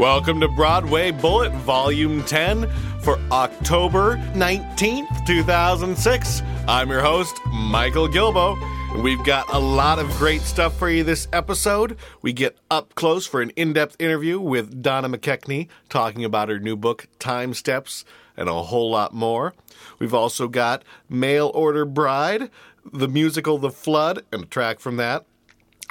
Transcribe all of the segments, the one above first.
Welcome to Broadway Bullet Volume 10 for October 19th, 2006. I'm your host, Michael Gilbo. We've got a lot of great stuff for you this episode. We get up close for an in depth interview with Donna McKechnie talking about her new book, Time Steps, and a whole lot more. We've also got Mail Order Bride, the musical The Flood, and a track from that,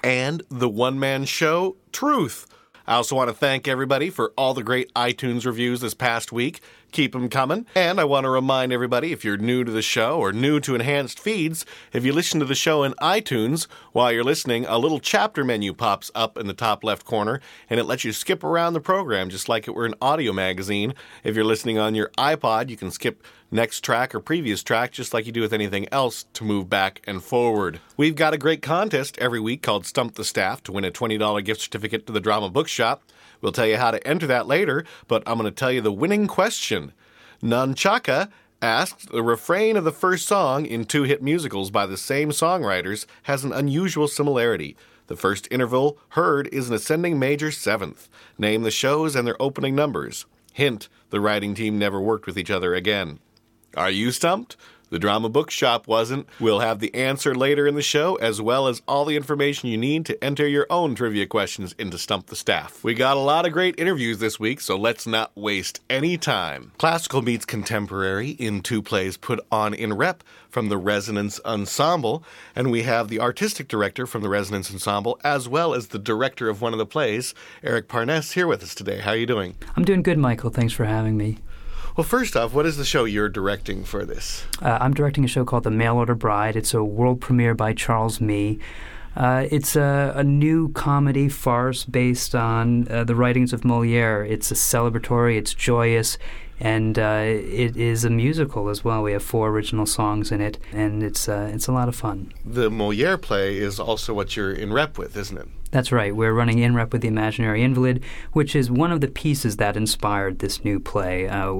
and the one man show, Truth. I also want to thank everybody for all the great iTunes reviews this past week. Keep them coming. And I want to remind everybody if you're new to the show or new to enhanced feeds, if you listen to the show in iTunes while you're listening, a little chapter menu pops up in the top left corner and it lets you skip around the program just like it were an audio magazine. If you're listening on your iPod, you can skip next track or previous track, just like you do with anything else, to move back and forward. We've got a great contest every week called Stump the Staff to win a $20 gift certificate to the Drama Bookshop. We'll tell you how to enter that later, but I'm going to tell you the winning question. Nunchaka asked the refrain of the first song in two hit musicals by the same songwriters has an unusual similarity. The first interval heard is an ascending major seventh. Name the shows and their opening numbers. Hint, the writing team never worked with each other again. Are you stumped? The Drama Bookshop wasn't. We'll have the answer later in the show, as well as all the information you need to enter your own trivia questions into Stump the Staff. We got a lot of great interviews this week, so let's not waste any time. Classical meets contemporary in two plays put on in rep from the Resonance Ensemble, and we have the artistic director from the Resonance Ensemble, as well as the director of one of the plays, Eric Parness, here with us today. How are you doing? I'm doing good, Michael. Thanks for having me. Well, first off, what is the show you're directing for this? Uh, I'm directing a show called The Mail Order Bride. It's a world premiere by Charles Mee. Uh, it's a, a, new comedy farce based on uh, the writings of Moliere. It's a celebratory, it's joyous, and uh, it is a musical as well. We have four original songs in it, and it's uh, it's a lot of fun. The Moliere play is also what you're in rep with, isn't it? That's right. We're running in rep with the Imaginary Invalid, which is one of the pieces that inspired this new play. Uh,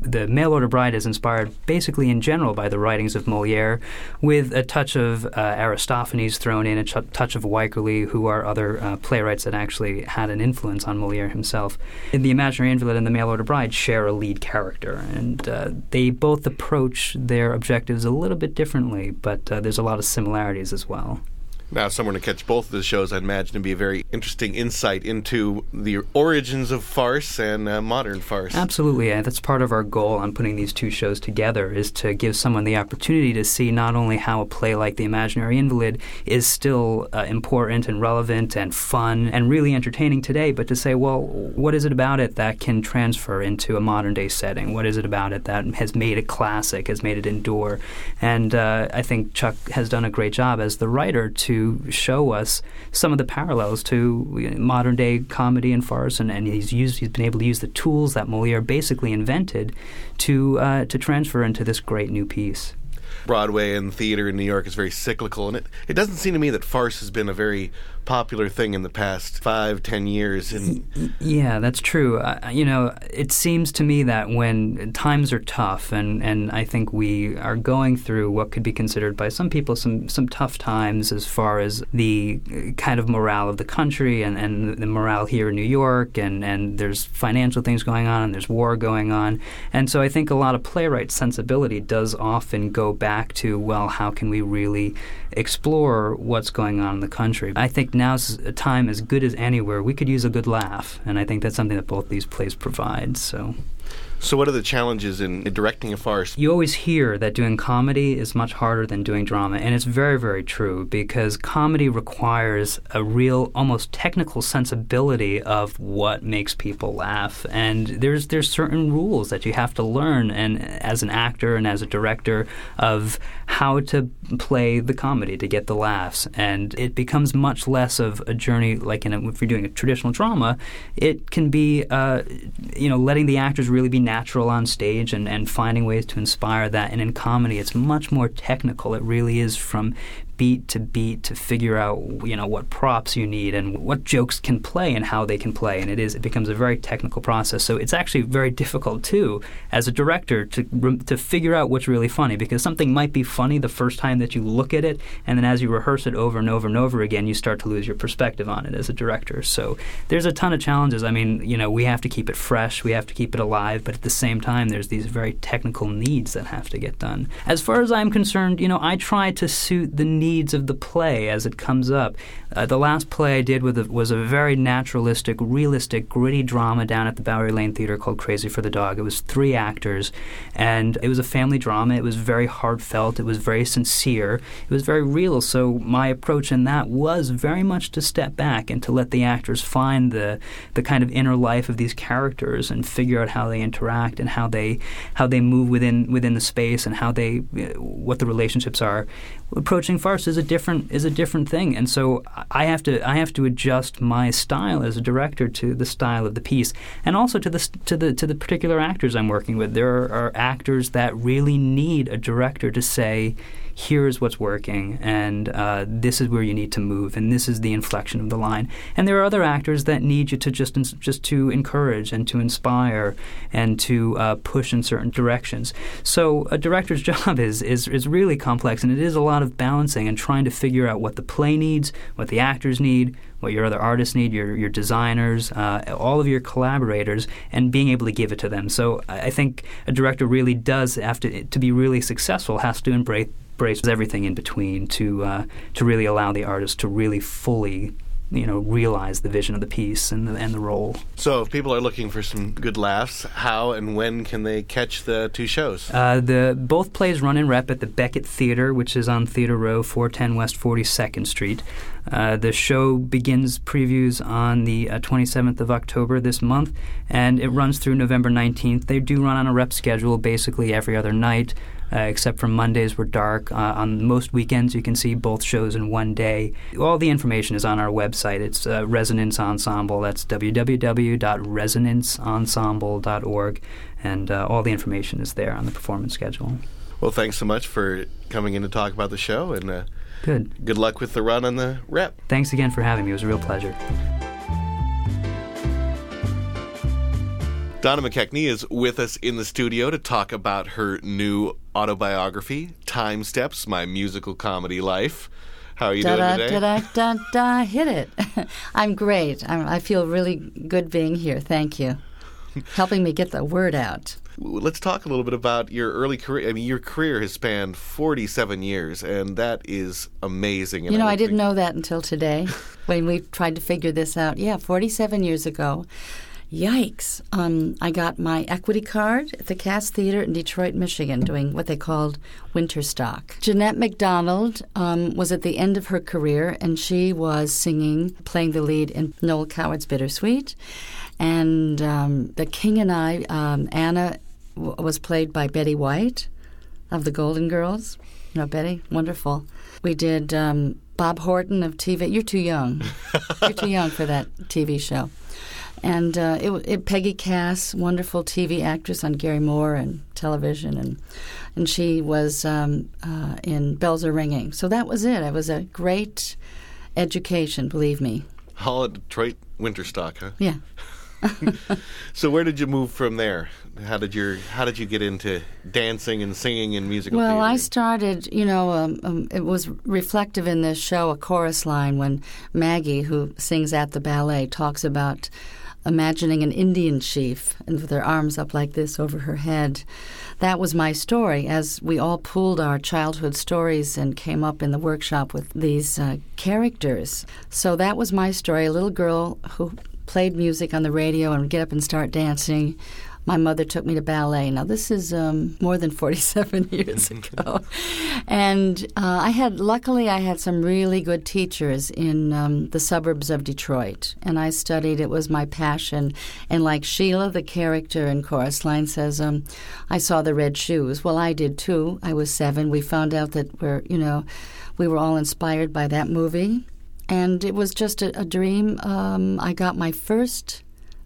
the Mail Order Bride is inspired basically in general by the writings of Moliere, with a touch of uh, Aristophanes thrown in, a ch- touch of Wycherley, who are other uh, playwrights that actually had an influence on Moliere himself. In the Imaginary Invalid and the Mail Order Bride share a lead character, and uh, they both approach their objectives a little bit differently, but uh, there's a lot of similarities as well. Now, someone to catch both of the shows, I'd imagine, to be a very interesting insight into the origins of farce and uh, modern farce. Absolutely, and that's part of our goal on putting these two shows together is to give someone the opportunity to see not only how a play like The Imaginary Invalid is still uh, important and relevant and fun and really entertaining today, but to say, well, what is it about it that can transfer into a modern day setting? What is it about it that has made it classic, has made it endure? And uh, I think Chuck has done a great job as the writer to show us some of the parallels to modern day comedy and farce, and, and he's used he's been able to use the tools that Moliere basically invented to uh, to transfer into this great new piece. Broadway and theater in New York is very cyclical, and it, it doesn't seem to me that farce has been a very popular thing in the past five, ten years. And yeah, that's true. Uh, you know, it seems to me that when times are tough, and, and I think we are going through what could be considered by some people some some tough times as far as the kind of morale of the country and, and the morale here in New York, and, and there's financial things going on, and there's war going on, and so I think a lot of playwright sensibility does often go back to well, how can we really explore what's going on in the country? I think now's a time as good as anywhere. We could use a good laugh, and I think that's something that both these plays provide. So. So, what are the challenges in directing a farce? You always hear that doing comedy is much harder than doing drama, and it's very, very true because comedy requires a real, almost technical sensibility of what makes people laugh, and there's there's certain rules that you have to learn, and as an actor and as a director, of how to play the comedy to get the laughs, and it becomes much less of a journey like in a, if you're doing a traditional drama, it can be, uh, you know, letting the actors really be natural on stage and, and finding ways to inspire that. And in comedy, it's much more technical. It really is from beat to beat to figure out you know what props you need and what jokes can play and how they can play. And it is it becomes a very technical process. So it's actually very difficult too as a director to to figure out what's really funny because something might be funny the first time that you look at it. And then as you rehearse it over and over and over again you start to lose your perspective on it as a director. So there's a ton of challenges. I mean you know we have to keep it fresh. We have to keep it alive. But at the same time there's these very technical needs that have to get done. As far as I'm concerned you know I try to suit the needs needs of the play as it comes up. Uh, the last play I did a, was a very naturalistic, realistic, gritty drama down at the Bouwerie Lane Theater called Crazy for the Dog. It was three actors, and it was a family drama. It was very heartfelt. It was very sincere. It was very real. So my approach in that was very much to step back and to let the actors find the the kind of inner life of these characters and figure out how they interact and how they how they move within within the space and how they uh, what the relationships are approaching farce is a different is a different thing, and so I have to I have to adjust my style as a director to the style of the piece, and also to the to the to the particular actors I'm working with. There are, are actors that really need a director to say here's what's working, and uh, this is where you need to move, and this is the inflection of the line. And there are other actors that need you to just ins- just to encourage and to inspire and to uh, push in certain directions. So a director's job is, is is really complex, and it is a lot of balancing and trying to figure out what the play needs, what the actors need, what your other artists need, your your designers, uh, all of your collaborators, and being able to give it to them. So I think a director really does have to to be really successful has to embrace embrace everything in between to uh, to really allow the artist to really fully you know realize the vision of the piece and the, and the role. So, if people are looking for some good laughs, how and when can they catch the two shows? Uh, the both plays run in rep at the Beckett Theater, which is on Theater Row, 410 West 42nd Street. Uh, the show begins previews on the uh, 27th of October this month, and it runs through November 19th. They do run on a rep schedule basically every other night. Uh, except for Mondays, we're dark. Uh, on most weekends, you can see both shows in one day. All the information is on our website. It's uh, Resonance Ensemble. That's www.resonanceensemble.org, and uh, all the information is there on the performance schedule. Well, thanks so much for coming in to talk about the show, and uh, good. Good luck with the run on the rep. Thanks again for having me. It was a real pleasure. Donna McKechnie is with us in the studio to talk about her new autobiography, Time Steps My Musical Comedy Life. How are you da, doing today? Da, da, da, da, hit it. I'm great. I'm, I feel really good being here. Thank you. Helping me get the word out. Let's talk a little bit about your early career. I mean, your career has spanned 47 years, and that is amazing. And you know, I, I didn't know that until today when we tried to figure this out. Yeah, 47 years ago. Yikes. Um, I got my equity card at the Cass Theater in Detroit, Michigan, doing what they called winter stock. Jeanette MacDonald um, was at the end of her career, and she was singing, playing the lead in Noel Coward's Bittersweet. And um, The King and I, um, Anna w- was played by Betty White of the Golden Girls. You know, Betty, wonderful. We did um, Bob Horton of TV. You're too young. You're too young for that TV show. And uh, it, it, Peggy Cass, wonderful TV actress on Garry Moore and television, and and she was um, uh, in Bells Are Ringing. So that was it. It was a great education, believe me. All at Detroit Winterstock, huh? Yeah. so where did you move from there? How did your How did you get into dancing and singing and musical? Well, theater? I started. You know, um, um, it was reflective in this show, a chorus line when Maggie, who sings at the ballet, talks about imagining an Indian chief and with her arms up like this over her head. That was my story as we all pooled our childhood stories and came up in the workshop with these uh, characters. So that was my story a little girl who played music on the radio and would get up and start dancing. My mother took me to ballet. Now, this is um, more than 47 years ago. And uh, I had, luckily, I had some really good teachers in um, the suburbs of Detroit. And I studied, it was my passion. And like Sheila, the character in Chorus Line says, um, I saw the red shoes. Well, I did too. I was seven. We found out that we're, you know, we were all inspired by that movie. And it was just a, a dream. Um, I got my first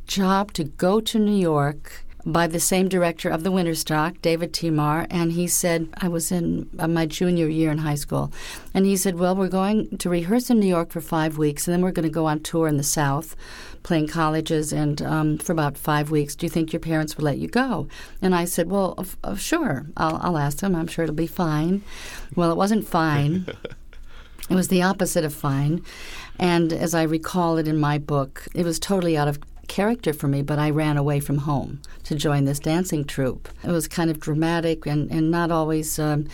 job to go to New York by the same director of the Winterstock, David Timar, and he said I was in uh, my junior year in high school, and he said, "Well, we're going to rehearse in New York for five weeks, and then we're going to go on tour in the South, playing colleges, and um, for about five weeks. Do you think your parents would let you go?" And I said, "Well, of, of sure, I'll, I'll ask them. I'm sure it'll be fine." Well, it wasn't fine. It was the opposite of fine. And as I recall it in my book, it was totally out of character for me, but I ran away from home to join this dancing troupe. It was kind of dramatic and, and not always. Um,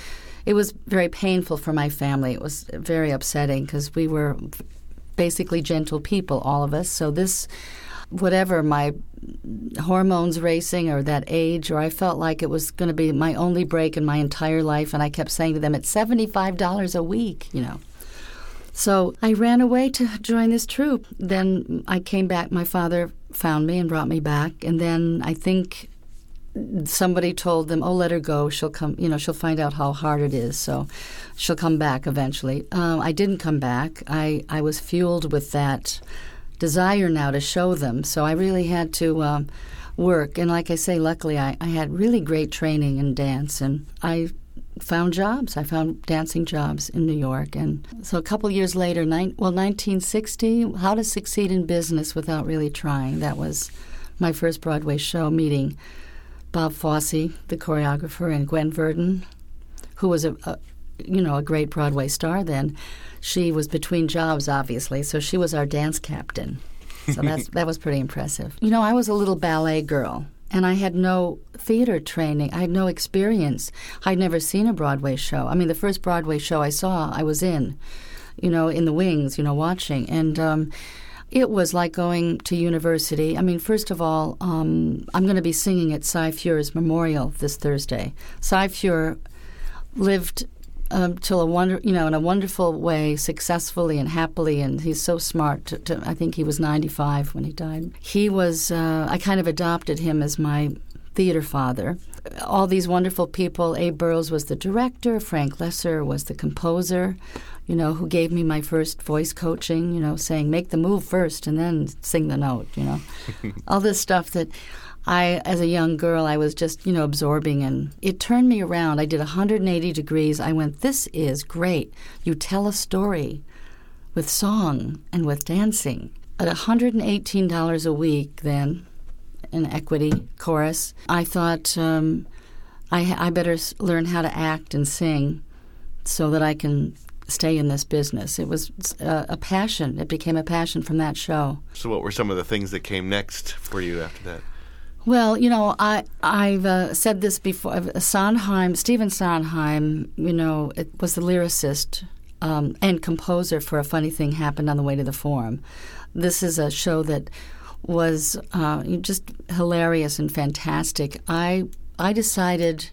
it was very painful for my family. It was very upsetting because we were basically gentle people, all of us. So this, whatever my hormones racing or that age, or I felt like it was going to be my only break in my entire life, and I kept saying to them, "It's seventy-five dollars a week," you know. So I ran away to join this troupe. Then I came back. My father found me and brought me back. And then I think somebody told them, "Oh, let her go. She'll come. You know, she'll find out how hard it is. So she'll come back eventually." Um, I didn't come back. I I was fueled with that desire now to show them. So I really had to. Um, work and like i say luckily I, I had really great training in dance and i found jobs. I found dancing jobs in New York, and so a couple years later, well, 1960, How to Succeed in Business Without Really Trying. That was my first Broadway show, meeting Bob Fosse, the choreographer, and Gwen Verdon, who was a, a you know a great Broadway star then. She was between jobs, obviously, so she was our dance captain. So that's that was pretty impressive. You know, I was a little ballet girl and I had no theater training. I had no experience. I'd never seen a Broadway show. I mean, the first Broadway show I saw, I was in, you know, in the wings, you know, watching. And um, it was like going to university. I mean, first of all, um, I'm going to be singing at Cy Feuer's memorial this Thursday. Cy Feuer lived um, till a wonder, you know, in a wonderful way, successfully and happily, and he's so smart. To, to, I think he was 95 when he died. He was. Uh, I kind of adopted him as my theater father. All these wonderful people. Abe Burrows was the director. Frank Loesser was the composer. You know, who gave me my first voice coaching. You know, saying make the move first and then sing the note. You know, all this stuff that I, as a young girl, I was just, you know, absorbing and it turned me around. I did 180 degrees. I went, this is great. You tell a story with song and with dancing. At $118 a week then, in equity chorus, I thought um, I, I better learn how to act and sing so that I can stay in this business. It was a, a passion. It became a passion from that show. So, what were some of the things that came next for you after that? Well, you know, I I've uh, said this before. Sondheim, Stephen Sondheim, you know, it was the lyricist um, and composer for "A Funny Thing Happened on the Way to the Forum." This is a show that was uh, just hilarious and fantastic. I I decided.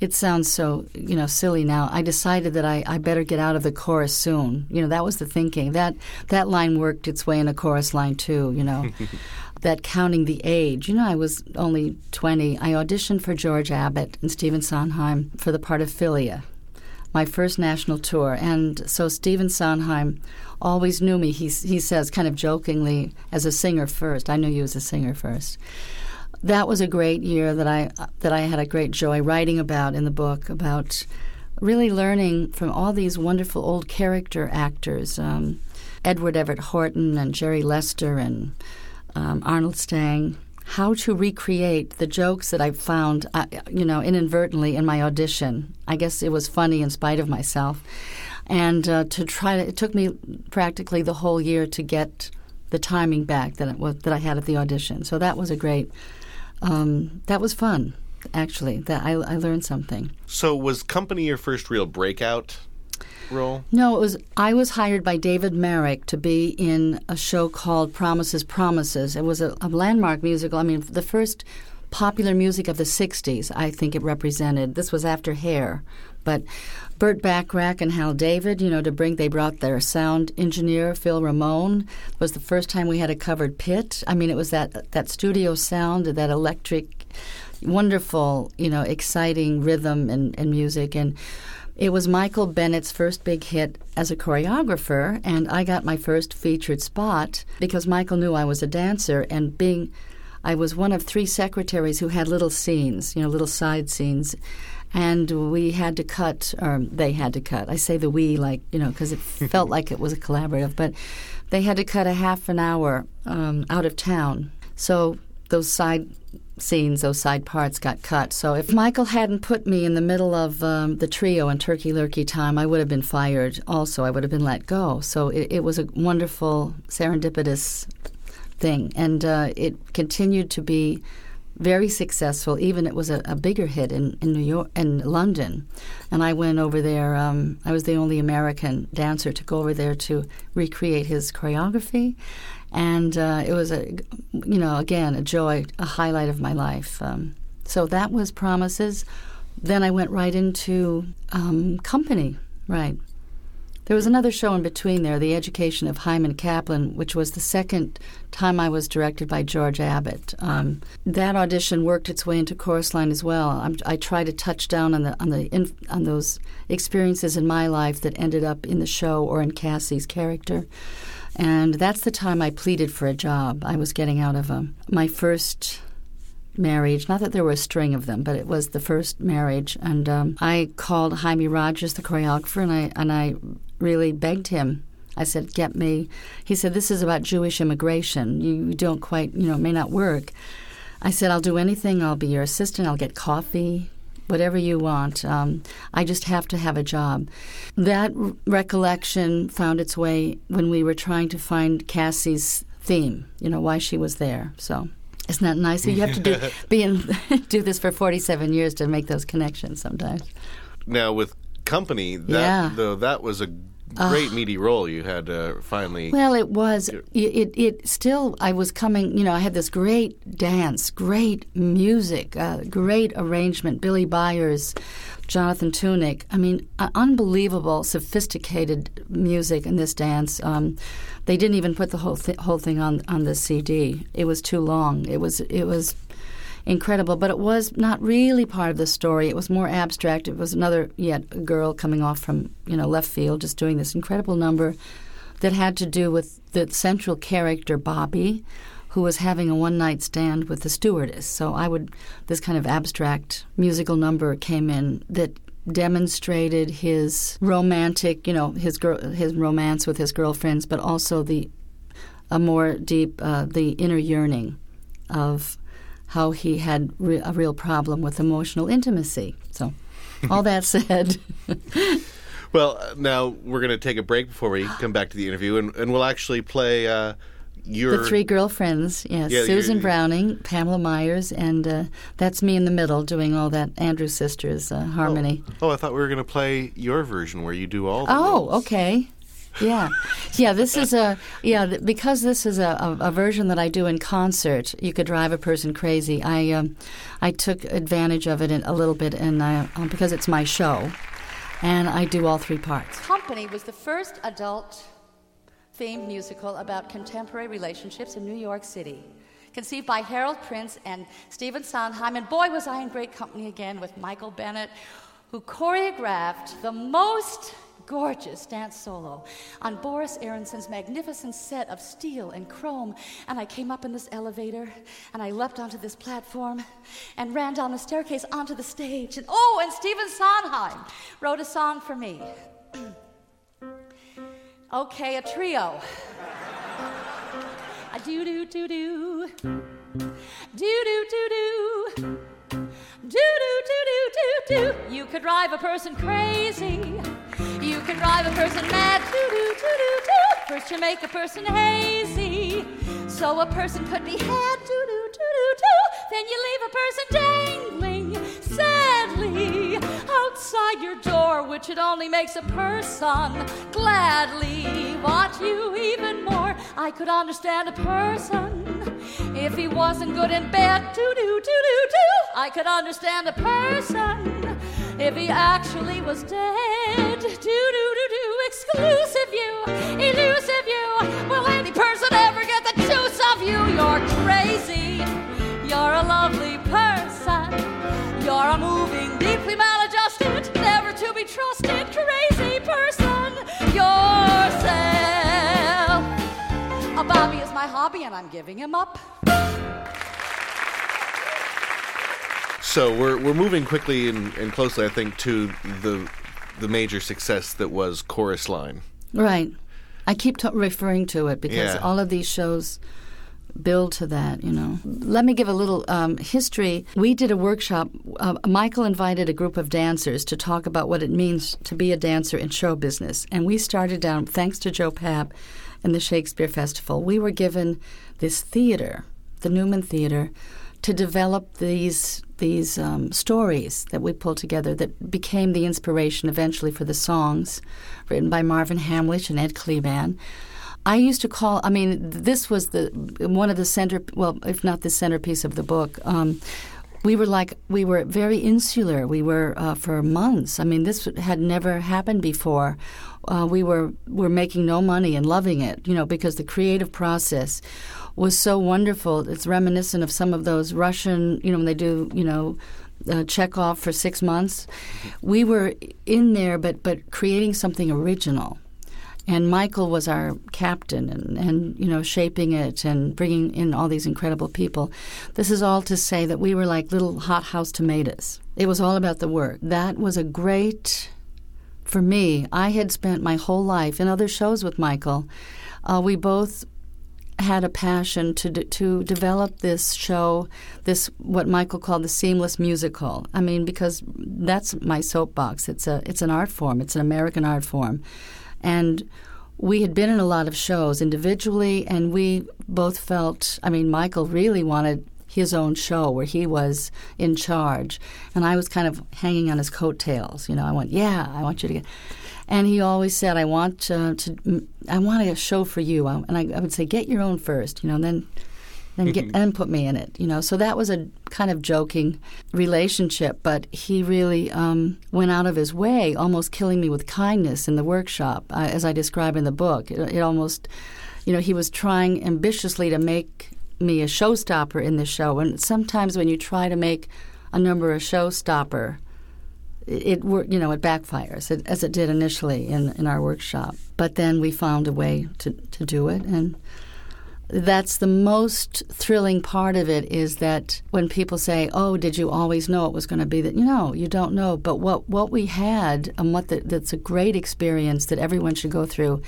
It sounds so you know silly now. I decided that I, I better get out of the chorus soon. You know that was the thinking. That that line worked its way in a chorus line too. You know. that counting the age, you know, I was only 20. I auditioned for George Abbott and Stephen Sondheim for the part of Philia, my first national tour. And so Stephen Sondheim always knew me, he, he says kind of jokingly, as a singer first. I knew you as a singer first. That was a great year that I that I had a great joy writing about in the book about really learning from all these wonderful old character actors, um, Edward Everett Horton and Jerry Lester and um, Arnold Stang, how to recreate the jokes that I found, uh, you know, inadvertently in my audition. I guess it was funny in spite of myself. And uh, to try to, it took me practically the whole year to get the timing back that, was, that I had at the audition. So that was a great, um, that was fun, actually. That I, I learned something. So was Company your first real breakout role? No, it was. I was hired by David Merrick to be in a show called Promises, Promises. It was a, a landmark musical. I mean, the first popular music of the 60s, I think it represented. This was after Hair. But Burt Bacharach and Hal David, you know, to bring, they brought their sound engineer, Phil Ramone. It was the first time we had a covered pit. I mean, it was that, that studio sound, that electric, wonderful, you know, exciting rhythm and, and music. And it was Michael Bennett's first big hit as a choreographer, and I got my first featured spot because Michael knew I was a dancer, and being I was one of three secretaries who had little scenes, you know, little side scenes. And we had to cut, or they had to cut. I say the we, like, you know, because it felt like it was a collaborative, but they had to cut a half an hour um, out of town. So those side scenes, those side parts got cut. So if Michael hadn't put me in the middle of um, the trio in Turkey Lurkey time, I would have been fired also. I would have been let go. So it, it was a wonderful, serendipitous thing. And uh, it continued to be very successful. Even it was a, a, bigger hit in, in New York in London, and I went over there. Um, I was the only American dancer to go over there to recreate his choreography, and uh, it was a, you know, again a joy, a highlight of my life. Um, so that was Promises. Then I went right into um, Company, right. There was another show in between there, The Education of Hyman Kaplan, which was the second time I was directed by George Abbott. Um, that audition worked its way into Chorus Line as well. I'm, i try to touch down on the on the on those experiences in my life that ended up in the show or in Cassie's character. And that's the time I pleaded for a job. I was getting out of a, um, my first marriage. Not that there were a string of them, but it was the first marriage. And um, I called Jaime Rogers, the choreographer, and I and I really begged him. I said, "Get me." He said, "This is about Jewish immigration. You don't quite, you know, it may not work." I said, "I'll do anything. I'll be your assistant. I'll get coffee." Whatever you want. Um, I just have to have a job. That recollection found its way when we were trying to find Cassie's theme, you know, why she was there. So isn't that nice? You have to do be in, do this for 47 years to make those connections sometimes. Now with company, that yeah. though that was a great uh, meaty role you had uh, finally. Well, it was. It, it, it still. I was coming. You know, I had this great dance, great music, uh, great arrangement. Billy Byers, Jonathan Tunick. I mean, uh, unbelievable, sophisticated music in this dance. Um, they didn't even put the whole th- whole thing on on the CD. It was too long. It was it was incredible, but it was not really part of the story. It was more abstract. It was another yet girl coming off from you know left field, just doing this incredible number that had to do with the central character Bobby, who was having a one night stand with the stewardess. So I would this kind of abstract musical number came in that demonstrated his romantic, you know, his girl, his romance with his girlfriends, but also the a more deep, uh, the inner yearning of how he had re- a real problem with emotional intimacy. So, all that said. well, now we're going to take a break before we come back to the interview, and, and we'll actually play. Uh, your the three girlfriends, yes, yeah, Susan Browning, Pamela Myers, and uh, that's me in the middle doing all that Andrews Sisters uh, harmony. Oh. oh. I thought we were going to play your version where you do all. oh, roles. okay. Yeah, yeah. This is a yeah because this is a, a, a, version that I do in concert. You could drive a person crazy. I um, I took advantage of it a little bit, and uh, because it's my show, and I do all three parts. Company was the first adult themed musical about contemporary relationships in New York City. Conceived by Harold Prince and Stephen Sondheim, and boy, was I in great company again with Michael Bennett, who choreographed the most gorgeous dance solo on Boris Aronson's magnificent set of steel and chrome. And I came up in this elevator and I leapt onto this platform and ran down the staircase onto the stage. And oh, and Stephen Sondheim wrote a song for me. Okay, a trio. A do do do do. Do do do do. Do do do do do do. You could drive a person crazy. Drive a person mad. First you make a person hazy, so a person could be had. Then you leave a person dangling sadly outside your door, which it only makes a person gladly want you even more. I could understand a person if he wasn't good in bed. I could understand a person if he actually was dead. Doo doo doo doo. Exclusive you, elusive you. Will any person ever get the juice of you? You're crazy. You're a lovely person. You're a moving, deeply maladjusted, never to be trusted, crazy person. Yourself. A Bobby is my hobby, and I'm giving him up. So we're we're moving quickly and, and closely, I think, to the the major success that was Chorus Line. Right. I keep t- referring to it because Yeah. all of these shows build to that, you know. Let me give a little um, history. We did a workshop. Uh, Michael invited a group of dancers to talk about what it means to be a dancer in show business. And we started down, thanks to Joe Papp and the Shakespeare Festival, we were given this theater, the Newman Theater, to develop these these um, stories that we pulled together that became the inspiration eventually for the songs written by Marvin Hamlisch and Ed Kleban. I used to call. I mean, this was the one of the center. Well, if not the centerpiece of the book. Um, we were like we were very insular. We were uh, for months. I mean, this had never happened before. Uh, we were were making no money and loving it, you know, because the creative process was so wonderful. It's reminiscent of some of those Russian, you know, when they do, you know, uh, Chekhov for six months. We were in there, but but creating something original. And Michael was our captain, and, and you know, shaping it and bringing in all these incredible people. This is all to say that we were like little hothouse tomatoes. It was all about the work. That was a great, for me. I had spent my whole life in other shows with Michael. Uh, we both had a passion to to develop this show, this what Michael called the seamless musical. I mean, because that's my soapbox. It's a it's an art form. It's an American art form, and we had been in a lot of shows individually, and we both felt. I mean, Michael really wanted his own show where he was in charge, and I was kind of hanging on his coattails. You know, I went, "Yeah, I want you to get." And he always said, "I want uh, to, I want a show for you." And I, I would say, "Get your own first, you know, and then, then get and put me in it." You know, so that was a kind of joking relationship. But he really um, went out of his way, almost killing me with kindness in the workshop, uh, as I describe in the book. It, it almost, you know, he was trying ambitiously to make me a showstopper in the show. And sometimes when you try to make a number a showstopper, it, it you know it backfires it, as it did initially in, in our workshop. But then we found a way to, to do it, and that's the most thrilling part of it is that when people say, "Oh, did you always know it was going to be that?" You know, you don't know. But what what we had and what the, that's a great experience that everyone should go through.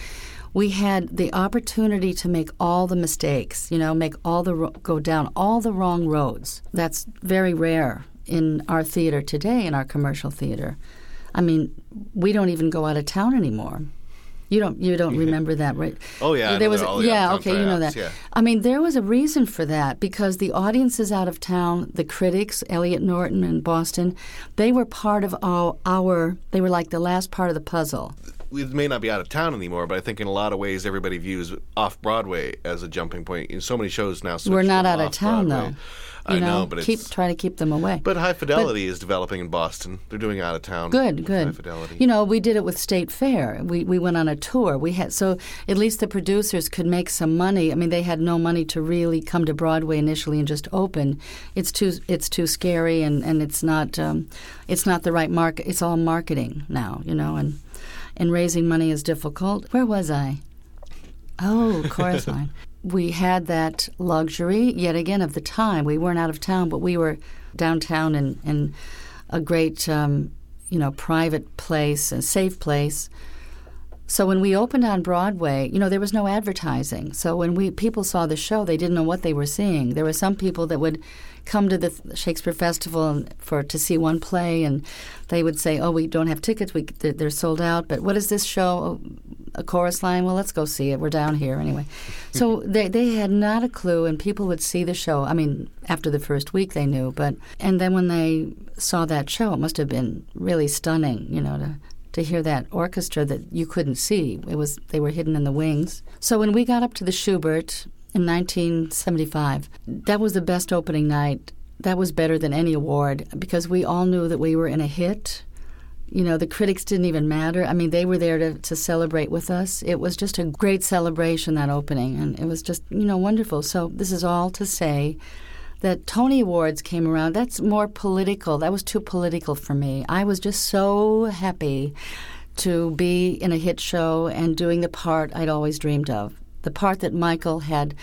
We had the opportunity to make all the mistakes, you know, make all the go down all the wrong roads. That's very rare in our theater today, in our commercial theater. I mean, we don't even go out of town anymore. You don't you don't remember that, right? Oh, yeah, there was yeah, okay, you know that. yeah. I mean, there was a reason for that because the audiences out of town. The critics, Elliot Norton in Boston, they were part of our, our they were like the last part of the puzzle. We may not be out of town anymore, but I think in a lot of ways everybody views off Broadway as a jumping point. In so many shows now, We're not out of town off-Broadway. though. I You know, but keep try to keep them away. but High Fidelity is developing in Boston. They're doing out of town. Good, good. High. Fidelity. You know, we did it with State Fair. We we went on a tour. We had so at least the producers could make some money. I mean, they had no money to really come to Broadway initially and just open. It's too it's too scary and and it's not um, it's not the right market. It's all marketing now, you know, and and raising money is difficult. Where was I? Oh, chorus line. We had that luxury yet again of the time. We weren't out of town, but we were downtown in, in a great, um, you know, private place, a safe place. So when we opened on Broadway, you know, there was no advertising. So when we people saw the show, they didn't know what they were seeing. There were some people that would come to the Shakespeare Festival and- for to see one play, and they would say, "Oh, we don't have tickets. We they're, they're sold out." But what is this show? A chorus line? Well, let's go see it. We're down here anyway. So hmm. they they had not a clue, and people would see the show. I mean, after the first week, they knew, but and then when they saw that show, it must have been really stunning, you know, to to hear that orchestra that you couldn't see. It was they were hidden in the wings. So when we got up to the Shubert in 1975. That was the best opening night. That was better than any award because we all knew that we were in a hit. You know, the critics didn't even matter. I mean, they were there to, to celebrate with us. It was just a great celebration, that opening, and it was just, you know, wonderful. So, this is all to say that Tony Awards came around. That's more political. That was too political for me. I was just so happy to be in a hit show and doing the part I'd always dreamed of. The part that Michael had,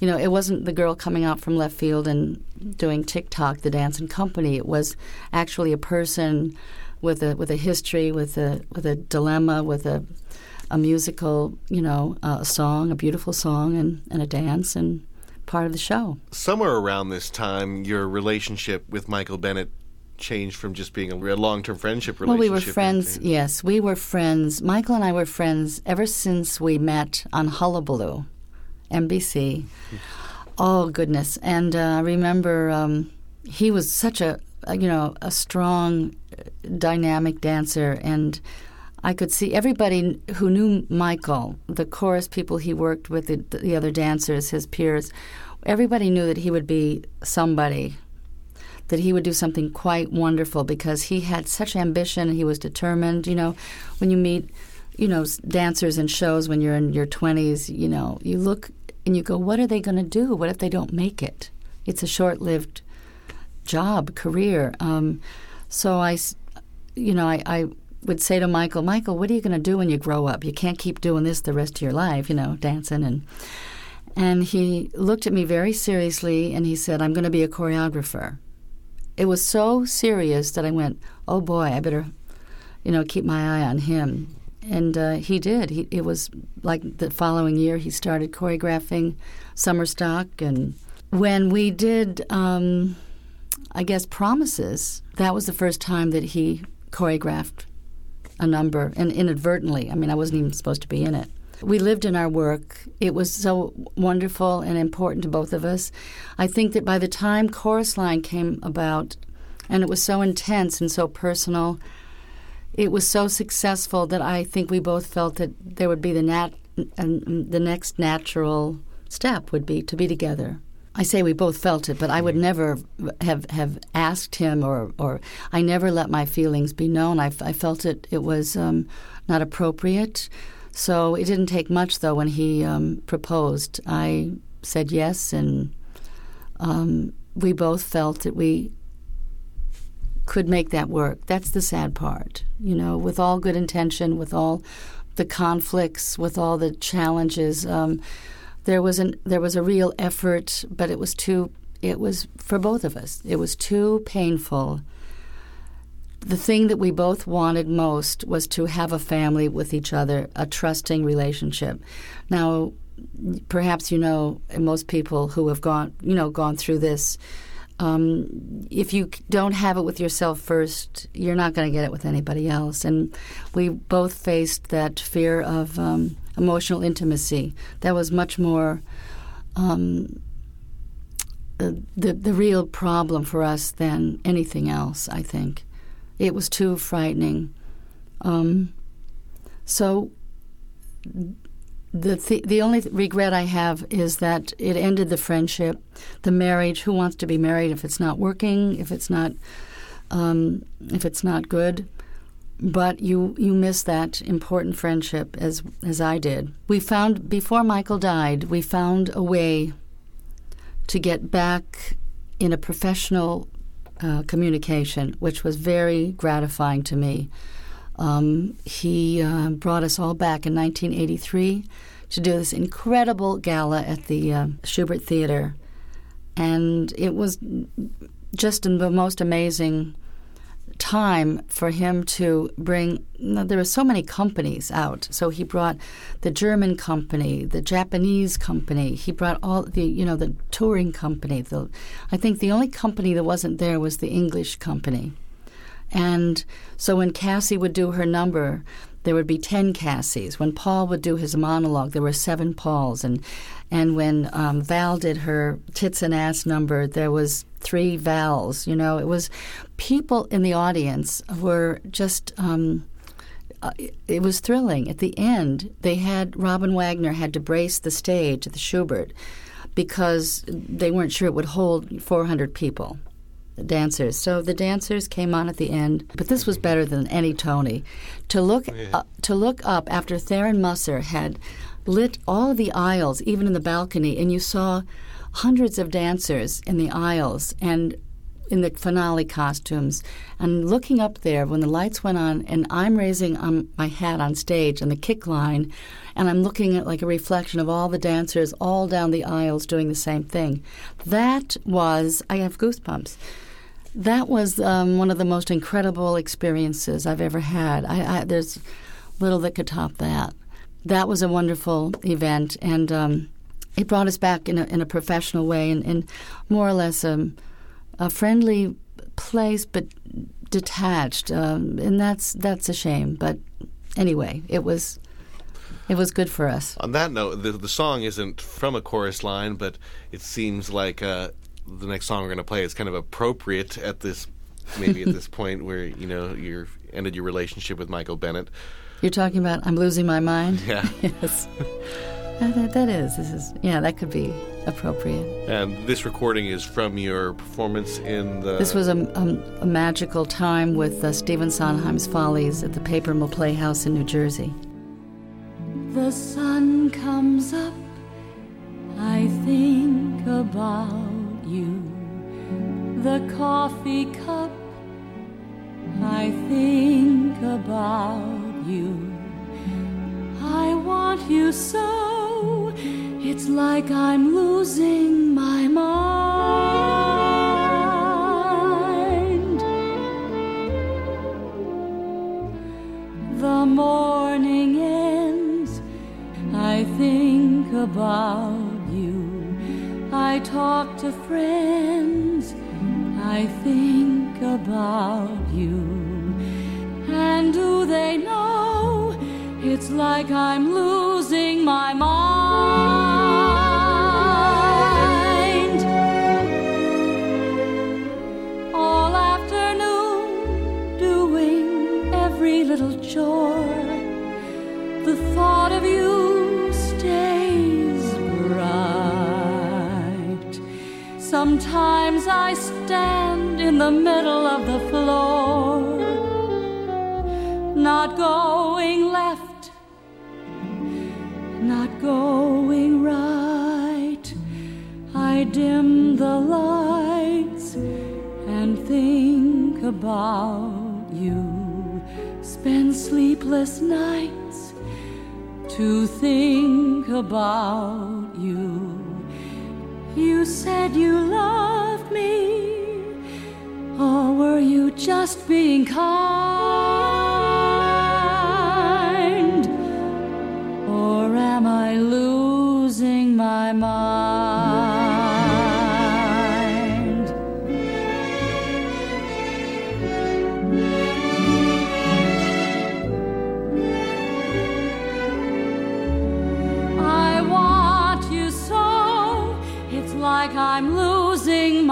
you know, it wasn't the girl coming out from left field and doing Tick-Tock, the dance and company. It was actually a person with a with a history, with a with a dilemma, with a a musical, you know, a song, a beautiful song, and, and a dance, and part of the show. Somewhere around this time, your relationship with Michael Bennett changed from just being a long term friendship relationship. Well, we were friends, yes. We were friends. Michael and I were friends ever since we met on Hullabaloo, NBC. oh, goodness. And uh, I remember um, he was such a, a, you know, a strong, dynamic dancer. And I could see everybody who knew Michael, the chorus people he worked with, the, the other dancers, his peers, everybody knew that he would be somebody that he would do something quite wonderful because he had such ambition. And he was determined. You know, when you meet, you know, dancers in shows when you're in your 20s, you know, you look and you go, what are they going to do? What if they don't make it? It's a short lived job, career. Um, so I, you know, I, I would say to Michael, Michael, what are you going to do when you grow up? You can't keep doing this the rest of your life, you know, dancing and. And he looked at me very seriously and he said, I'm going to be a choreographer it was so serious that I went, oh boy, I better, you know, keep my eye on him. And uh, he did. He, it was like the following year he started choreographing summer stock. And when we did, um, I guess, Promises, that was the first time that he choreographed a number, and inadvertently. I mean, I wasn't even supposed to be in it. We lived in our work. It was so wonderful and important to both of us. I think that by the time Chorus Line came about, and it was so intense and so personal, it was so successful that I think we both felt that there would be the nat- and the next natural step would be to be together. I say we both felt it, but I would never have have asked him, or or I never let my feelings be known. I, I felt it it was um, not appropriate. So it didn't take much, though, when he um, proposed. I said yes, and um, we both felt that we could make that work. That's the sad part. You know, with all good intention, with all the conflicts, with all the challenges, um, there was an there was a real effort, but it was too. It was for both of us. It was too painful the thing that we both wanted most was to have a family with each other, a trusting relationship. Now, perhaps you know, most people who have gone, you know, gone through this, um, if you don't have it with yourself first, you're not going to get it with anybody else. And we both faced that fear of um, emotional intimacy. That was much more. Um, the the real problem for us than anything else, I think. It was too frightening. Um, so the th- the only regret I have is that it ended the friendship, the marriage. Who wants to be married if it's not working? If it's not um, if it's not good? But you you miss that important friendship as as I did. We found before Michael died, we found a way to get back in a professional uh, communication, which was very gratifying to me. Um, he uh, brought us all back in 1983 to do this incredible gala at the uh, Shubert Theater. And it was just the most amazing time for him to bring. There were so many companies out, so he brought the German company, the Japanese company. He brought all the you know the touring company. The, I think the only company that wasn't there was the English company. And so when Cassie would do her number, there would be 10 Cassies. When Paul would do his monologue, there were seven Pauls. And, and when um, Val did her tits and ass number, there was three Vals. You know, it was people in the audience were just. Um, uh, it was thrilling. At the end, they had Robin Wagner had to brace the stage at the Shubert because they weren't sure it would hold 400 people, dancers. So the dancers came on at the end, but this was better than any Tony. To look uh, to look up after Tharon Musser had lit all of the aisles, even in the balcony, and you saw hundreds of dancers in the aisles and in the finale costumes and looking up there when the lights went on and I'm raising um, my hat on stage on the kick line and I'm looking at like a reflection of all the dancers all down the aisles doing the same thing. That was I have goosebumps. That was um, one of the most incredible experiences I've ever had. I, I, there's little that could top that. That was a wonderful event, and um, it brought us back in a, in a professional way and, more or less um, a friendly place, but detached. Um, and that's that's a shame. But anyway, it was it was good for us. On that note, the, the song isn't from a chorus line, but it seems like uh, the next song we're going to play is kind of appropriate at this, maybe at this point where you know you ended your relationship with Michael Bennett. You're talking about I'm losing my mind. Yeah. yes. That, that is. This is. Yeah, that could be appropriate. And this recording is from your performance in the. This was a, a, a magical time with uh, Stephen Sondheim's Follies at the Paper Mill Playhouse in New Jersey. The sun comes up, I think about you. The coffee cup, I think about you. I want you so, it's like I'm losing my mind. The morning ends, I think about. I talk to friends, I think about you. And do they know it's like I'm losing my mind? Sometimes I stand in the middle of the floor, not going left, not going right. I dim the lights and think about you. Spend sleepless nights to think about. You said you loved me, or were you just being kind? Or am I losing my mind?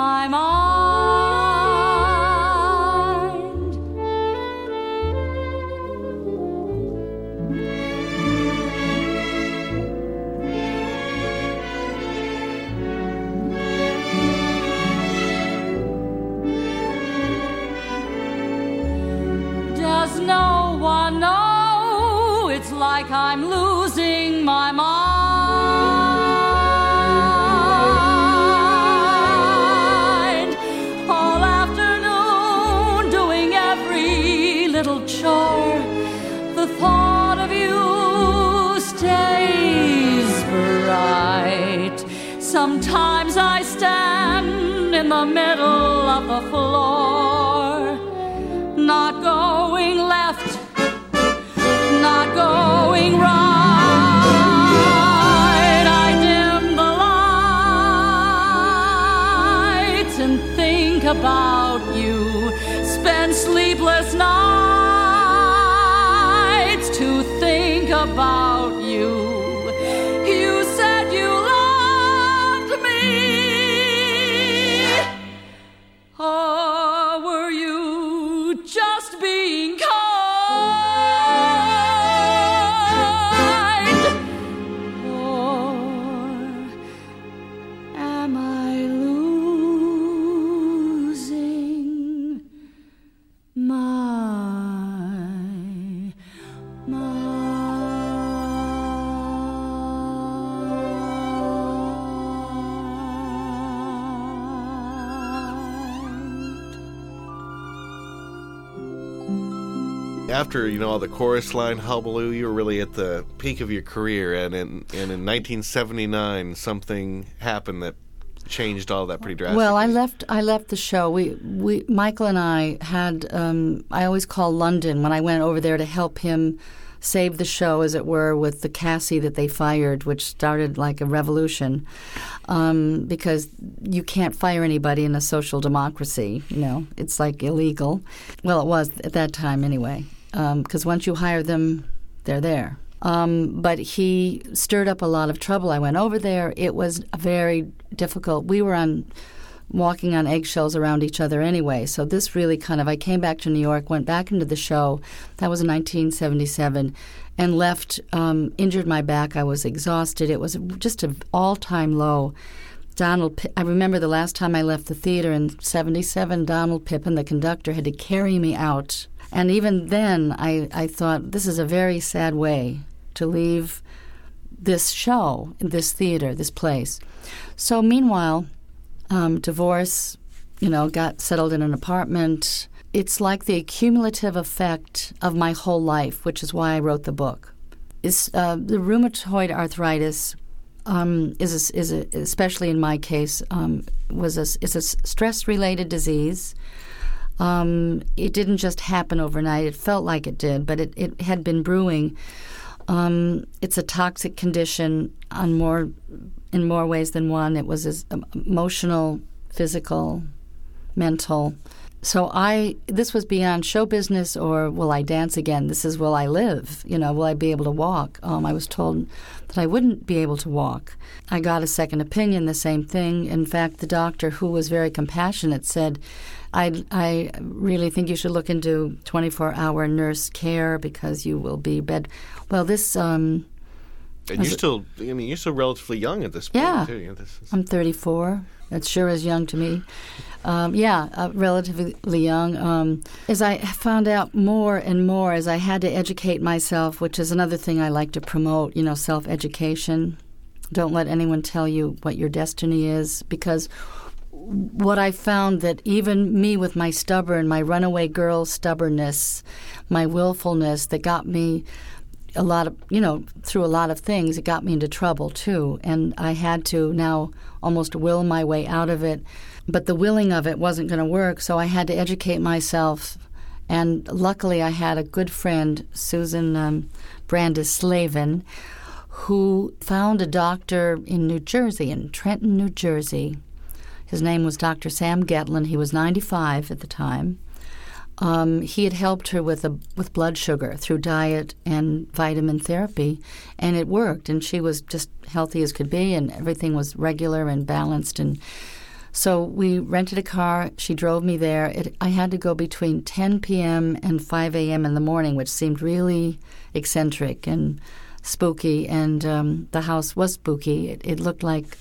My mind. The middle of the floor not going left, not going right. I dim the lights and think about after you know all the chorus line hullabaloo, you were really at the peak of your career, and in and in 1979, something happened that changed all that pretty drastically. Well, I left. I left the show. We, we, Michael and I had. Um, I always call London when I went over there to help him save the show, as it were, with the Cassie that they fired, which started like a revolution. Um, because you can't fire anybody in a social democracy. You know, it's like illegal. Well, it was at that time anyway. Because once you hire them, they're there. Um, but he stirred up a lot of trouble. I went over there. It was very difficult. We were on walking on eggshells around each other anyway. So this really kind of I came back to New York, went back into the show. That was in 1977, and left um, injured my back. I was exhausted. It was just an all-time low. Donald, I remember the last time I left the theater in '77. Donald Pippin, the conductor, had to carry me out, and even then, I, I thought this is a very sad way to leave this show, this theater, this place. So, meanwhile, um, divorce, you know, got settled in an apartment. It's like the accumulative effect of my whole life, which is why I wrote the book. Is uh, the rheumatoid arthritis um, is a, is a, especially in my case um, was a, is a stress related disease. Um, it didn't just happen overnight. It felt like it did, but it, it had been brewing. Um, it's a toxic condition on more in more ways than one. It was emotional, physical, mental. So I this was beyond show business or will I dance again? This is will I live? You know, will I be able to walk? Um, I was told that I wouldn't be able to walk. I got a second opinion, the same thing. In fact, the doctor, who was very compassionate, said, I, I really think you should look into 24 hour nurse care because you will be bed. Well, this um, and you're still, I mean, you're still relatively young at this point, yeah. too. Is... I'm 34. That sure is young to me. Um, yeah, uh, relatively young. Um, as I found out more and more, as I had to educate myself, which is another thing I like to promote, you know, self education. Don't let anyone tell you what your destiny is, because what I found that even me with my stubborn, my runaway girl stubbornness, my willfulness that got me a lot of you know through a lot of things it got me into trouble too. And i had to now almost will my way out of it. But the willing of it wasn't going to work so i had to educate myself. And luckily i had a good friend susan um, brandis slavin who found a doctor in new jersey in trenton new jersey his name was dr sam getlin he was 95 at the time um, he had helped her with a, with blood sugar through diet and vitamin therapy, and it worked. And she was just healthy as could be, and everything was regular and balanced. And so we rented a car. She drove me there. It, I had to go between 10 p.m. and 5 a.m. in the morning, which seemed really eccentric and spooky. And um, the house was spooky. It, it looked like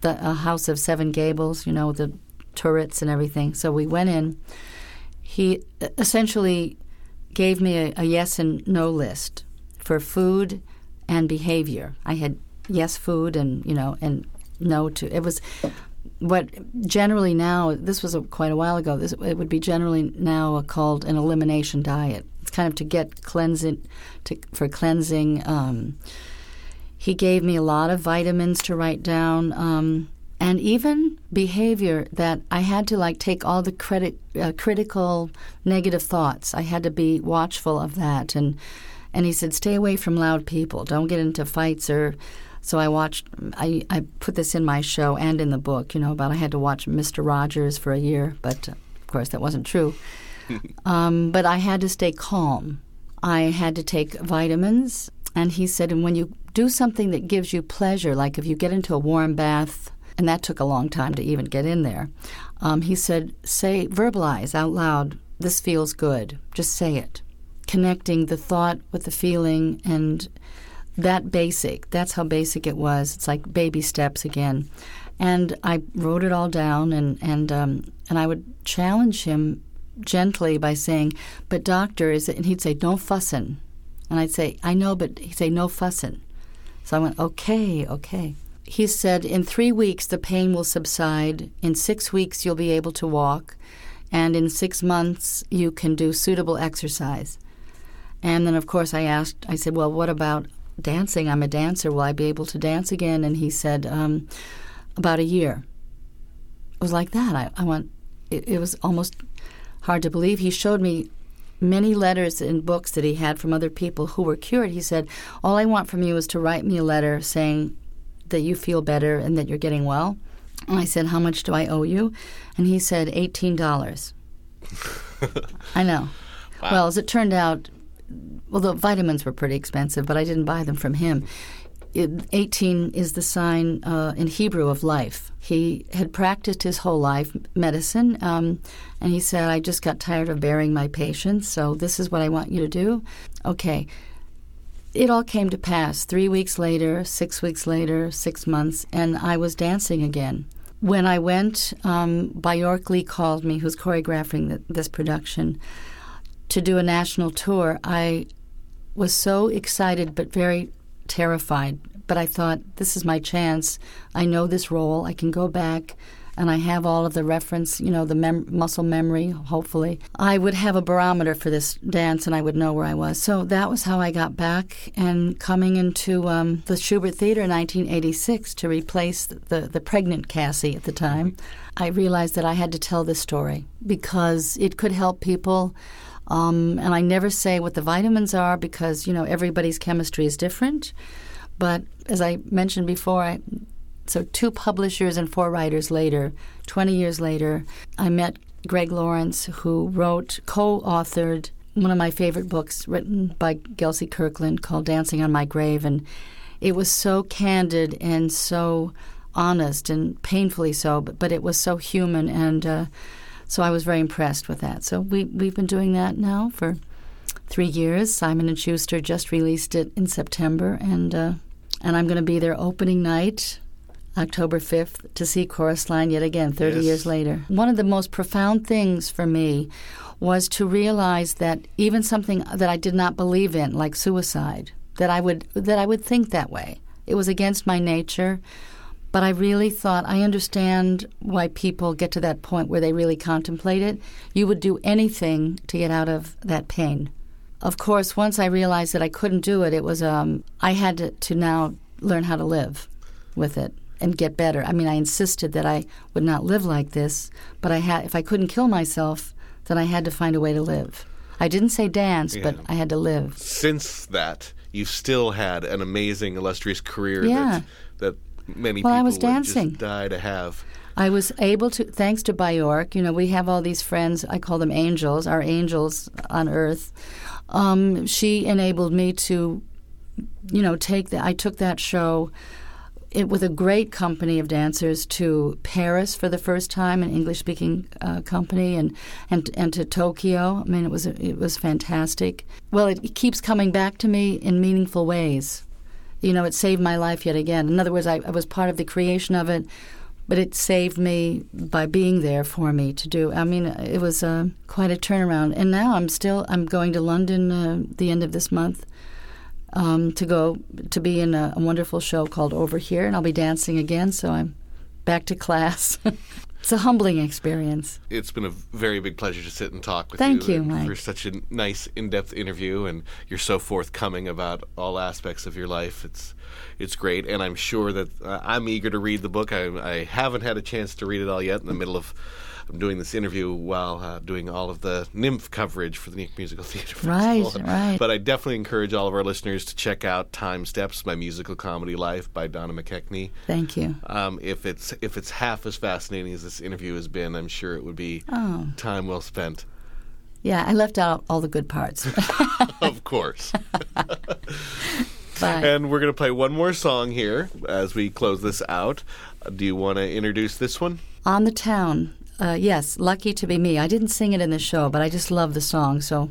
the, a house of seven gables, you know, the turrets and everything. So we went in he essentially gave me a, a, yes and no list for food and behavior. I had yes food and you know and no to it was what generally now this was a, quite a while ago. This it would be generally now called an elimination diet. It's kind of to get cleansing to, for cleansing. Um, he gave me a lot of vitamins to write down. Um, and even behavior that I had to like take all the credit, uh, critical negative thoughts. I had to be watchful of that, and and he said, stay away from loud people. Don't get into fights or. So I watched. I I put this in my show and in the book. You know about I had to watch Mister Rogers for a year, but uh, of course that wasn't true. um, but I had to stay calm. I had to take vitamins, and he said, and when you do something that gives you pleasure, like if you get into a warm bath and that took a long time to even get in there. Um, he said, say, verbalize out loud, this feels good. Just say it. Connecting the thought with the feeling and that basic, that's how basic it was. It's like baby steps again. And I wrote it all down and, and, um, and I would challenge him gently by saying, but doctor, is it, and he'd say, no fussin'. And I'd say, I know, but he'd say, no fussin'. So I went, okay, okay he said, in three weeks, the pain will subside. In six weeks, you'll be able to walk. And in six months, you can do suitable exercise. And then, of course, I asked, I said, well, what about dancing? I'm a dancer. Will I be able to dance again? And he said, um, about a year. It was like that. I, I went, it, it was almost hard to believe. He showed me many letters and books that he had from other people who were cured. He said, All I want from you is to write me a letter saying that you feel better and that you're getting well. And I said, How much do I owe you? And he said, $18. I know. Well, as it turned out, well, the vitamins were pretty expensive, but I didn't buy them from him. It, 18 is the sign uh, in Hebrew of life. He had practiced his whole life medicine, um, and he said, I just got tired of burying my patients, so this is what I want you to do. Okay. It all came to pass. Three weeks later, six weeks later, six months, and I was dancing again. When I went, um, Lee called me, who's choreographing the, this production, to do a national tour. I was so excited but very terrified. But I thought, this is my chance. I know this role. I can go back and I have all of the reference, you know, the mem- muscle memory, hopefully. I would have a barometer for this dance and I would know where I was. So that was how I got back. And coming into um, the Shubert Theater in 1986 to replace the, the pregnant Cassie at the time, I realized that I had to tell this story because it could help people. Um, and I never say what the vitamins are because, you know, everybody's chemistry is different. But as I mentioned before, I, so two publishers and four writers later, 20 years later, I met Greg Lawrence, who wrote, co authored one of my favorite books written by Gelsey Kirkland called Dancing on My Grave. And it was so candid and so honest and painfully so, but, but it was so human. And uh, so I was very impressed with that. So we, we've been doing that now for three years. Simon and Schuster just released it in September, and uh, and I'm going to be there opening night, October 5th, to see Chorus Line yet again, 30 Yes. years later. One of the most profound things for me was to realize that even something that I did not believe in, like suicide, that I would that I would think that way. It was against my nature. But I really thought I understand why people get to that point where they really contemplate it. You would do anything to get out of that pain. Of course, once I realized that I couldn't do it, it was um, I had to, to now learn how to live with it and get better. I mean, I insisted that I would not live like this, but I had if I couldn't kill myself, then I had to find a way to live. I didn't say dance, but I had to live. Since that, you've still had an amazing, illustrious career Yeah. that, that many Well, I people was would dancing. just die to have. I was able to, thanks to Bjork, you know, we have all these friends, I call them angels, our angels on earth. Um, she enabled me to, you know, take that, I took that show it, with a great company of dancers to Paris for the first time, an English speaking uh, company, and, and, and to Tokyo. I mean, it was, it was fantastic. Well, it keeps coming back to me in meaningful ways you know, it saved my life yet again. In other words, I, I was part of the creation of it, but it saved me by being there for me to do. I mean, it was uh, quite a turnaround. And now I'm still I'm going to London uh, the end of this month um, to go to be in a, a wonderful show called Over Here, and I'll be dancing again. So I'm back to class. it's a humbling experience. It's been a very big pleasure to sit and talk with you. Thank you. you, Mike. For such a nice, in-depth interview, and you're so forthcoming about all aspects of your life. It's it's great, and I'm sure that uh, I'm eager to read the book. I, I haven't had a chance to read it all yet. In the middle of I'm doing this interview while uh, doing all of the NYMF coverage for the New York Musical Theater Right, Festival. right. right. But I definitely encourage all of our listeners to check out Time Steps, my musical comedy life by Donna McKechnie. Thank you. Um, if it's if it's half as fascinating as this interview has been, I'm sure it would be Oh. time well spent. Yeah, I left out all the good parts. of course. Bye. and we're going to play one more song here as we close this out. Do you want to introduce this one? On the Town. Uh, yes, Lucky to Be Me. I didn't sing it in the show, but I just love the song. So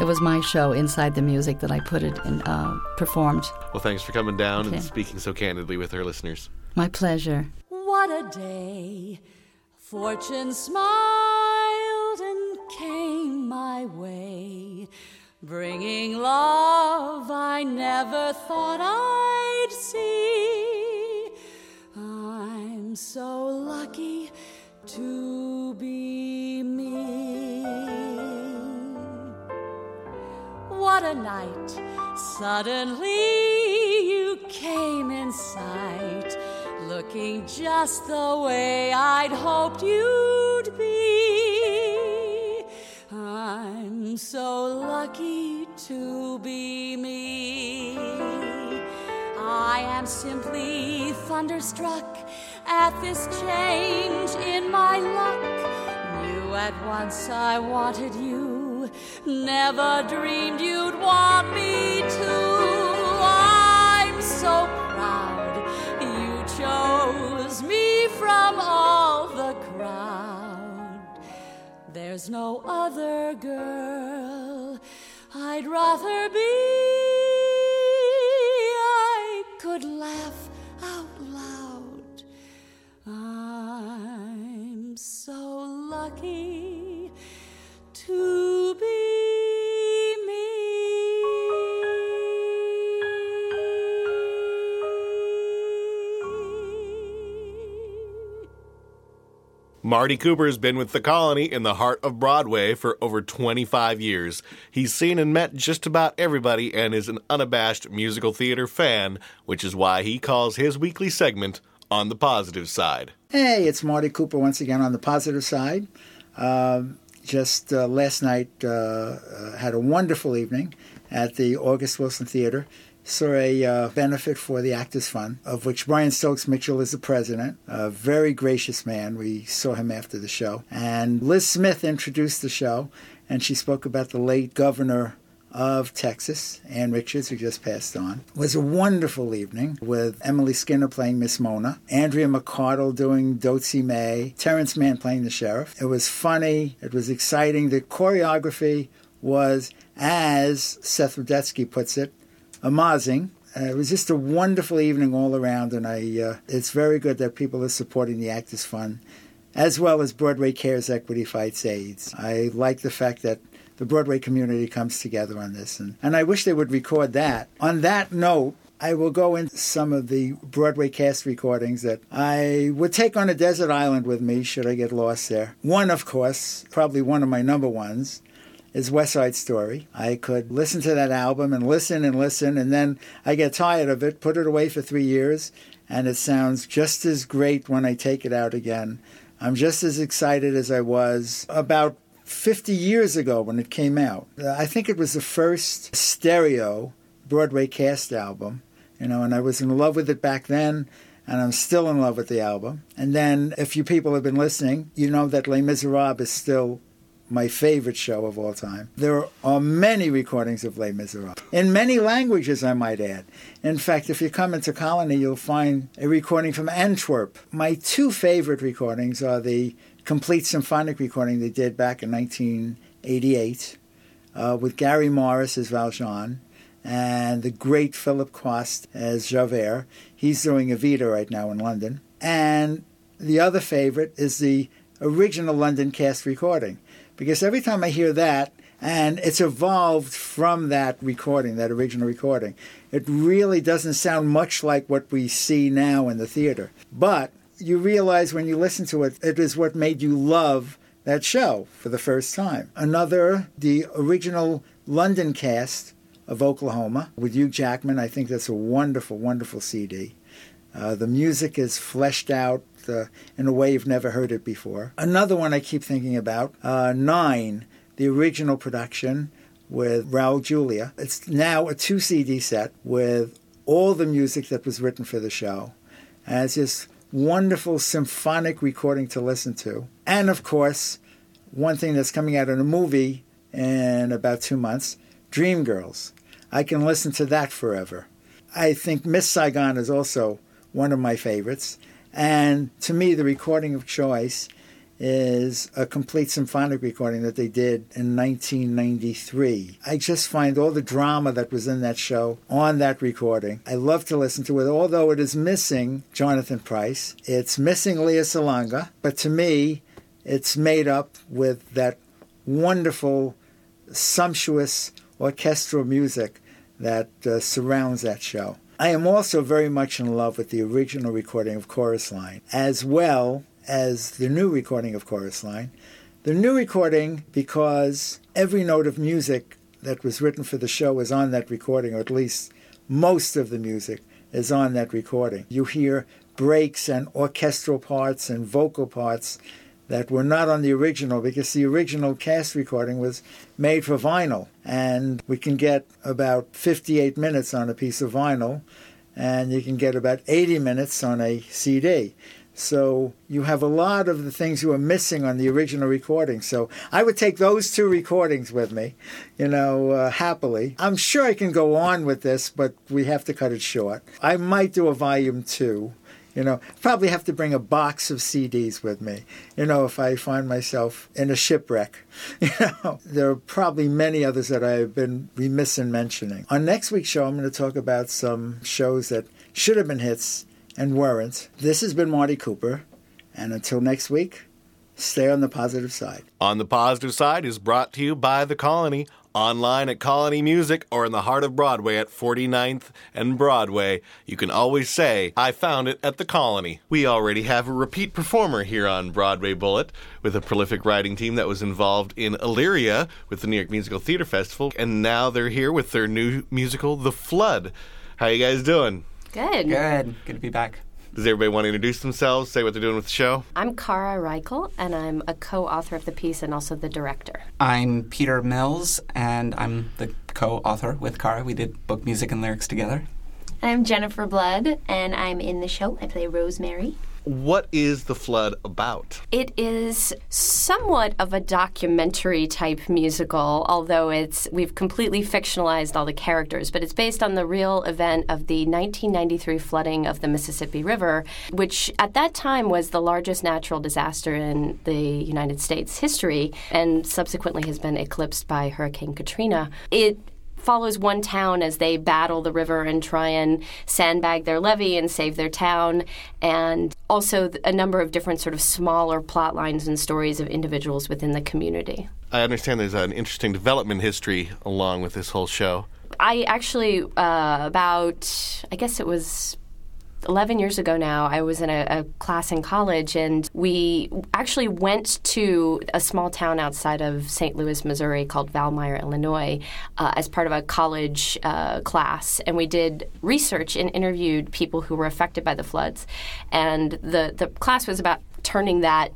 it was my show, Inside the Music, that I put it and uh, performed. Well, thanks for coming down Okay. and speaking so candidly with our listeners. My pleasure. What a day! Fortune smiled and came my way, bringing love I never thought I'd see. I'm so lucky to be me. What a night. Suddenly you came in sight, looking just the way I'd hoped you'd be. I'm so lucky to be me. I am simply thunderstruck at this change in my luck. Knew at once I wanted you, never dreamed you'd want me to. I'm so proud you chose me from all the crowd. There's no other girl I'd rather be. Lucky to be me. Marty Cooper has been with the colony in the heart of Broadway for over 25 years. He's seen and met just about everybody and is an unabashed musical theater fan, which is why he calls his weekly segment On the Positive Side. Hey, it's Marty Cooper once again on the positive side. Um, just uh, last night, uh, uh, had a wonderful evening at the August Wilson Theater. Saw a uh, benefit for the Actors Fund, of which Brian Stokes Mitchell is the president. A very gracious man. We saw him after the show. And Liz Smith introduced the show, and she spoke about the late governor of Texas, Ann Richards, who just passed on. It was a wonderful evening with Emily Skinner playing Miss Mona, Andrea McArdle doing Doatsey Mae, Terrence Mann playing the sheriff. It was funny, it was exciting. The choreography was, as Seth Rudetsky puts it, amazing. Uh, it was just a wonderful evening all around, and I uh, it's very good that people are supporting the Actors Fund, as well as Broadway Cares Equity Fights AIDS. I like the fact that the Broadway community comes together on this, and, and I wish they would record that. On that note, I will go into some of the Broadway cast recordings that I would take on a desert island with me should I get lost there. One, of course, probably one of my number ones, is West Side Story. I could listen to that album and listen and listen, and then I get tired of it, put it away for three years, and it sounds just as great when I take it out again. I'm just as excited as I was about 50 years ago when it came out. Uh, I think it was the first stereo Broadway cast album, you know, and I was in love with it back then. And I'm still in love with the album. And then, if you people have been listening, you know that Les Miserables is still my favorite show of all time. There are many recordings of Les Miserables, in many languages, I might add. In fact, if you come into Colony, you'll find a recording from Antwerp. My two favorite recordings are the complete symphonic recording they did back in 1988 uh, with Gary Morris as Valjean and the great Philip Quast as Javert. He's doing Evita right now in London. And the other favorite is the original London cast recording because every time I hear that, and it's evolved from that recording, that original recording, it really doesn't sound much like what we see now in the theater. But you realize when you listen to it, it is what made you love that show for the first time. Another, the original London cast of Oklahoma with Hugh Jackman. I think that's a wonderful, wonderful CD. Uh, the music is fleshed out uh, in a way you've never heard it before. Another one I keep thinking about, uh, Nine, the original production with Raul Julia. It's now a two CD set with all the music that was written for the show. And it's just wonderful symphonic recording to listen to. And of course, one thing that's coming out in a movie in about two months Dreamgirls. I can listen to that forever. I think Miss Saigon is also one of my favorites. And to me, the recording of choice is a complete symphonic recording that they did in 1993. I just find all the drama that was in that show on that recording. I love to listen to it, although it is missing Jonathan Pryce. It's missing Lea Salonga, but to me, it's made up with that wonderful, sumptuous orchestral music that uh, surrounds that show. I am also very much in love with the original recording of Chorus Line, as well as the new recording of Chorus Line. The new recording, because every note of music that was written for the show is on that recording, or at least most of the music is on that recording. You hear breaks and orchestral parts and vocal parts that were not on the original because the original cast recording was made for vinyl. And we can get about 58 minutes on a piece of vinyl, and you can get about 80 minutes on a CD. So you have a lot of the things you were missing on the original recording. So I would take those two recordings with me, you know, uh, happily. I'm sure I can go on with this, but we have to cut it short. I might do a volume two. You know, probably have to bring a box of CDs with me. You know, if I find myself in a shipwreck. You know, there are probably many others that I've been remiss in mentioning. On next week's show, I'm going to talk about some shows that should have been hits and weren't. This has been Marty Cooper, and until next week, stay on the positive side. On the Positive Side is brought to you by The Colony, online at Colony Music or in the heart of Broadway at 49th and Broadway. You can always say, I found it at The Colony. We already have a repeat performer here on Broadway Bullet with a prolific writing team that was involved in Illyria with the New York Musical Theater Festival, and now they're here with their new musical, The Flood. How you guys doing? Good. Good. Good to be back. Does everybody want to introduce themselves, say what they're doing with the show? I'm Cara Reichel, and I'm a co author of the piece and also the director. I'm Peter Mills, and I'm the co-author with Cara. We did book music and lyrics together. I'm Jennifer Blood, and I'm in the show. I play Rosemary. What is The Flood about? It is somewhat of a documentary type musical, although it's we've completely fictionalized all the characters, but it's based on the real event of the 1993 flooding of the Mississippi River, which at that time was the largest natural disaster in the United States history and subsequently has been eclipsed by Hurricane Katrina. It follows one town as they battle the river and try and sandbag their levee and save their town, and also a number of different sort of smaller plot lines and stories of individuals within the community. I understand there's an interesting development history along with this whole show. I actually, uh, about, I guess it was 11 years ago now, I was in a, a, class in college, and we actually went to a small town outside of St. Louis, Missouri called Valmeyer, Illinois, uh, as part of a college uh, class. And we did research and interviewed people who were affected by the floods. And the, the class was about turning that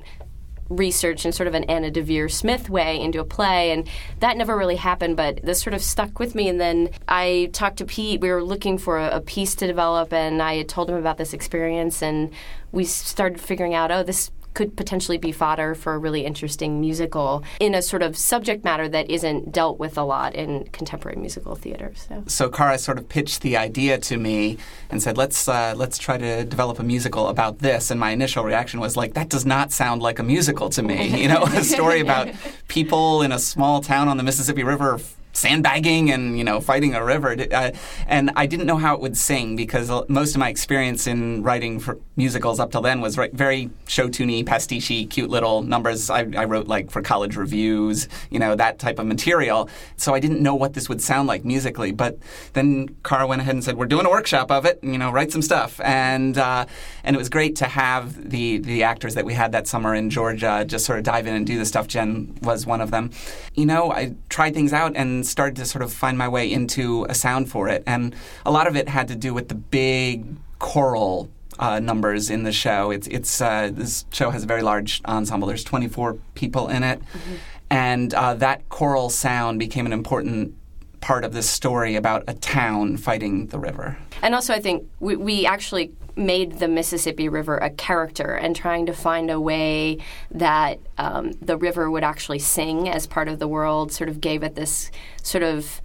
research in sort of an Anna Deavere Smith way into a play, and that never really happened. But this sort of stuck with me. And then I talked to Pete. We were looking for a, a piece to develop, and I had told him about this experience, and we started figuring out, oh, this could potentially be fodder for a really interesting musical in a sort of subject matter that isn't dealt with a lot in contemporary musical theater. So, so Cara sort of pitched the idea to me and said, "Let's uh, let's try to develop a musical about this." And my initial reaction was like, "That does not sound like a musical to me." You know, a story about people in a small town on the Mississippi River sandbagging and you know fighting a river. Uh, and i didn't know how it would sing because most of my experience in writing for musicals up till then was very show tuney pastiche cute little numbers. I, I, wrote like for college revues you know that type of material. So i didn't know what this would sound like musically. But then Cara went ahead and said we're doing a workshop of it you know write some stuff. And uh, and it was great to have the the actors that we had that summer in georgia just sort of dive in and do the stuff. Jen was one of them. You know i tried things out and started to sort of find my way into a sound for it. And a lot of it had to do with the big choral uh, numbers in the show. It's it's uh, this show has a very large ensemble. There's 24 people in it, mm-hmm. and uh, that choral sound became an important part of this story about a town fighting the river. And also, I think we, we actually made the Mississippi River a character and trying to find a way that um, the river would actually sing as part of the world sort of gave it this sort of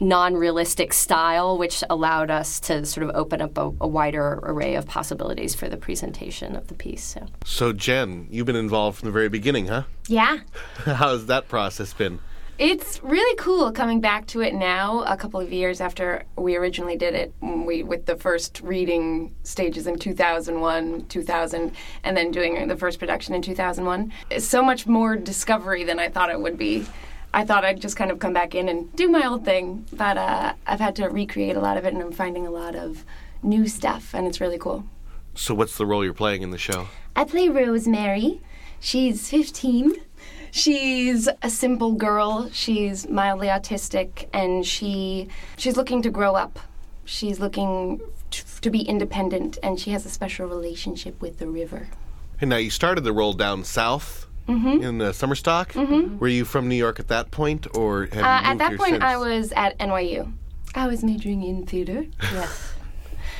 non-realistic style which allowed us to sort of open up a, a, wider array of possibilities for the presentation of the piece so. so jen you've been involved from the very beginning huh? Yeah. How's that process been it's really cool coming back to it now, a couple of years after we originally did it. We with the first reading stages in 2001, 2000, and then doing the first production in 2001. It's so much more discovery than I thought it would be. I thought I'd just kind of come back in and do my old thing, but uh, I've had to recreate a lot of it, and I'm finding a lot of new stuff, and it's really cool. So, what's the role you're playing in the show? I play Rosemary She's 15. She's a simple girl. She's mildly autistic, and she she's looking to grow up. She's looking t- to be independent, and she has a special relationship with the river. And now you started the role down south in uh, Summerstock. Mm-hmm. Were you from New York at that point, or Uh, at that point, since? I was at NYU. I was majoring in theater.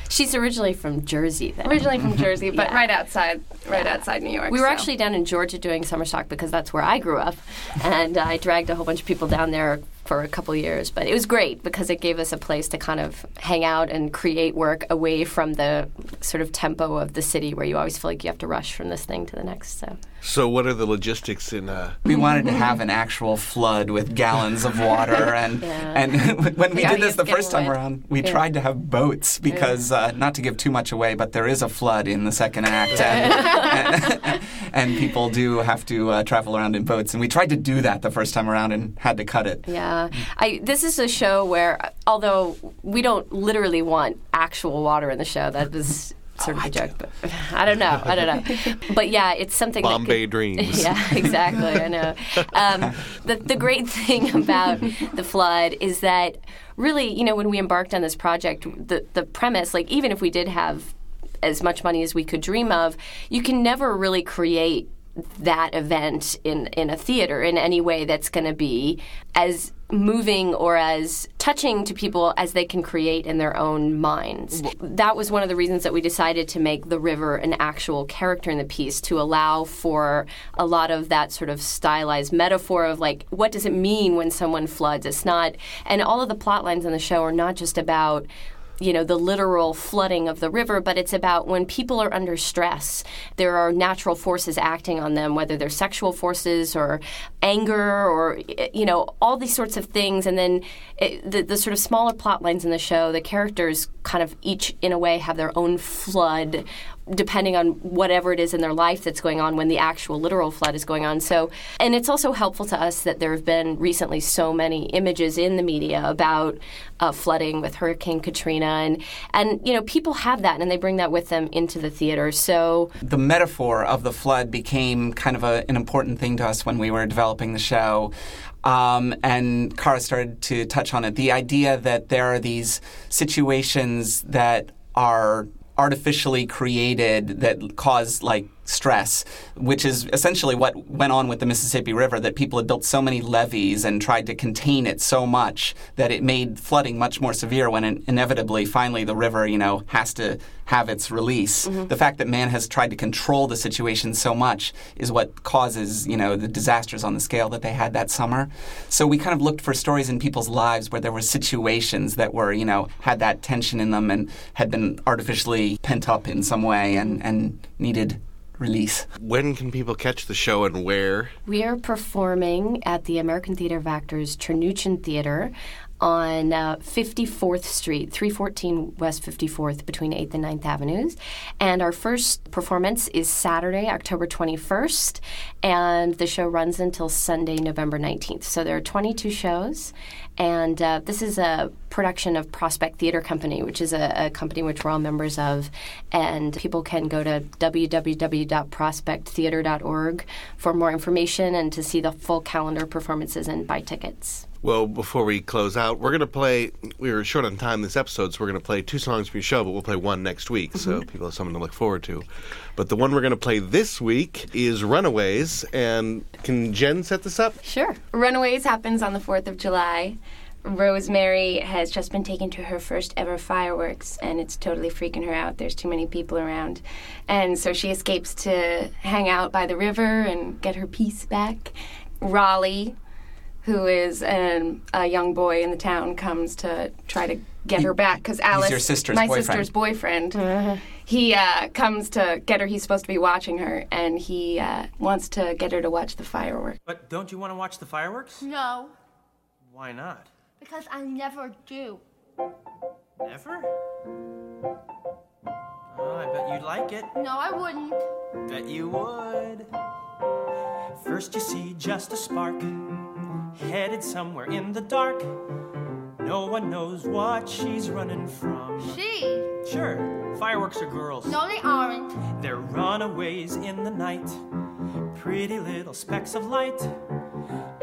She's originally from Jersey, then. Originally from Jersey, but Yeah. right outside, right outside New York. We were so. actually down in Georgia doing summer stock because that's where I grew up, and I dragged a whole bunch of people down there for a couple years. But it was great because it gave us a place to kind of hang out and create work away from the sort of tempo of the city where you always feel like you have to rush from this thing to the next. So So, what are the logistics in? Uh, We wanted to have an actual flood with gallons of water, and Yeah. and when we Yeah, did this the first time wet. around, we tried to have boats because uh, not to give too much away, but there is a flood in the second act, and, and people do have to uh, travel around in boats, and we tried to do that the first time around and had to cut it. yeah, I this is a show where although we don't literally want actual water in the show, that was. Sort of a joke, but I don't know. I don't know. But yeah, it's something. Bombay could- dreams. Yeah, exactly. I know. Um, the, the great thing about the flood is that really, you know, when we embarked on this project, the the premise, like even if we did have as much money as we could dream of, you can never really create that event in in a theater in any way that's going to be as moving or as touching to people as they can create in their own minds. That was one of the reasons that we decided to make the river an actual character in the piece to allow for a lot of that sort of stylized metaphor of like what does it mean when someone floods? It's not and all of the plot lines in the show are not just about you know, the literal flooding of the river, but it's about when people are under stress, there are natural forces acting on them, whether they're sexual forces or anger or, you know, all these sorts of things. And then it, the, the sort of smaller plot lines in the show, the characters kind of each, in a way, have their own flood depending on whatever it is in their life that's going on when the actual literal flood is going on. So, and it's also helpful to us that there have been recently so many images in the media about uh, flooding with Hurricane Katrina, and and you know people have that and they bring that with them into the theater. So the metaphor of the flood became kind of a, an important thing to us when we were developing the show. Um, and Cara started to touch on it. The idea that there are these situations that are artificially created that cause like stress, which is essentially what went on with the Mississippi River, that people had built so many levees and tried to contain it so much that it made flooding much more severe when in- inevitably, finally, the river, you know, has to have its release. Mm-hmm. The fact that man has tried to control the situation so much is what causes, you know, the disasters on the scale that they had that summer. So we kind of looked for stories in people's lives where there were situations that were, you know, had that tension in them and had been artificially pent up in some way and, and needed release. when can people catch the show and where? we are performing at the American Theater of Actors Chernuchin Theater on uh, 54th Street, 314 West 54th, between 8th and 9th Avenues. And our first performance is Saturday, October 21st, and the show runs until Sunday, November 19th. So there are 22 shows, and uh, this is a production of Prospect Theater Company, which is a, a company which we're all members of. And people can go to www.prospecttheater.org for more information and to see the full calendar of performances and buy tickets. Well, before we close out, we're going to play. We were short on time this episode, so we're going to play two songs from your show, but we'll play one next week, so people have something to look forward to. But the one we're going to play this week is Runaways. And can Jen set this up? Sure. Runaways happens on the 4th of July. Rosemary has just been taken to her first ever fireworks, and it's totally freaking her out. There's too many people around. And so she escapes to hang out by the river and get her peace back. Raleigh, who is an, a young boy in the town, comes to try to get her back because Alice, your sister's my boyfriend. sister's boyfriend, he uh, comes to get her. He's supposed to be watching her, and he uh, wants to get her to watch the fireworks. But don't you want to watch the fireworks? No, Why not? Because I never do. Never? Oh, I bet you'd like it. No, I wouldn't. Bet you would. First, you see just a spark, headed somewhere in the dark. No one knows what she's running from. She? Sure, fireworks are girls. No, they aren't. They're runaways in the night. pretty little specks of light.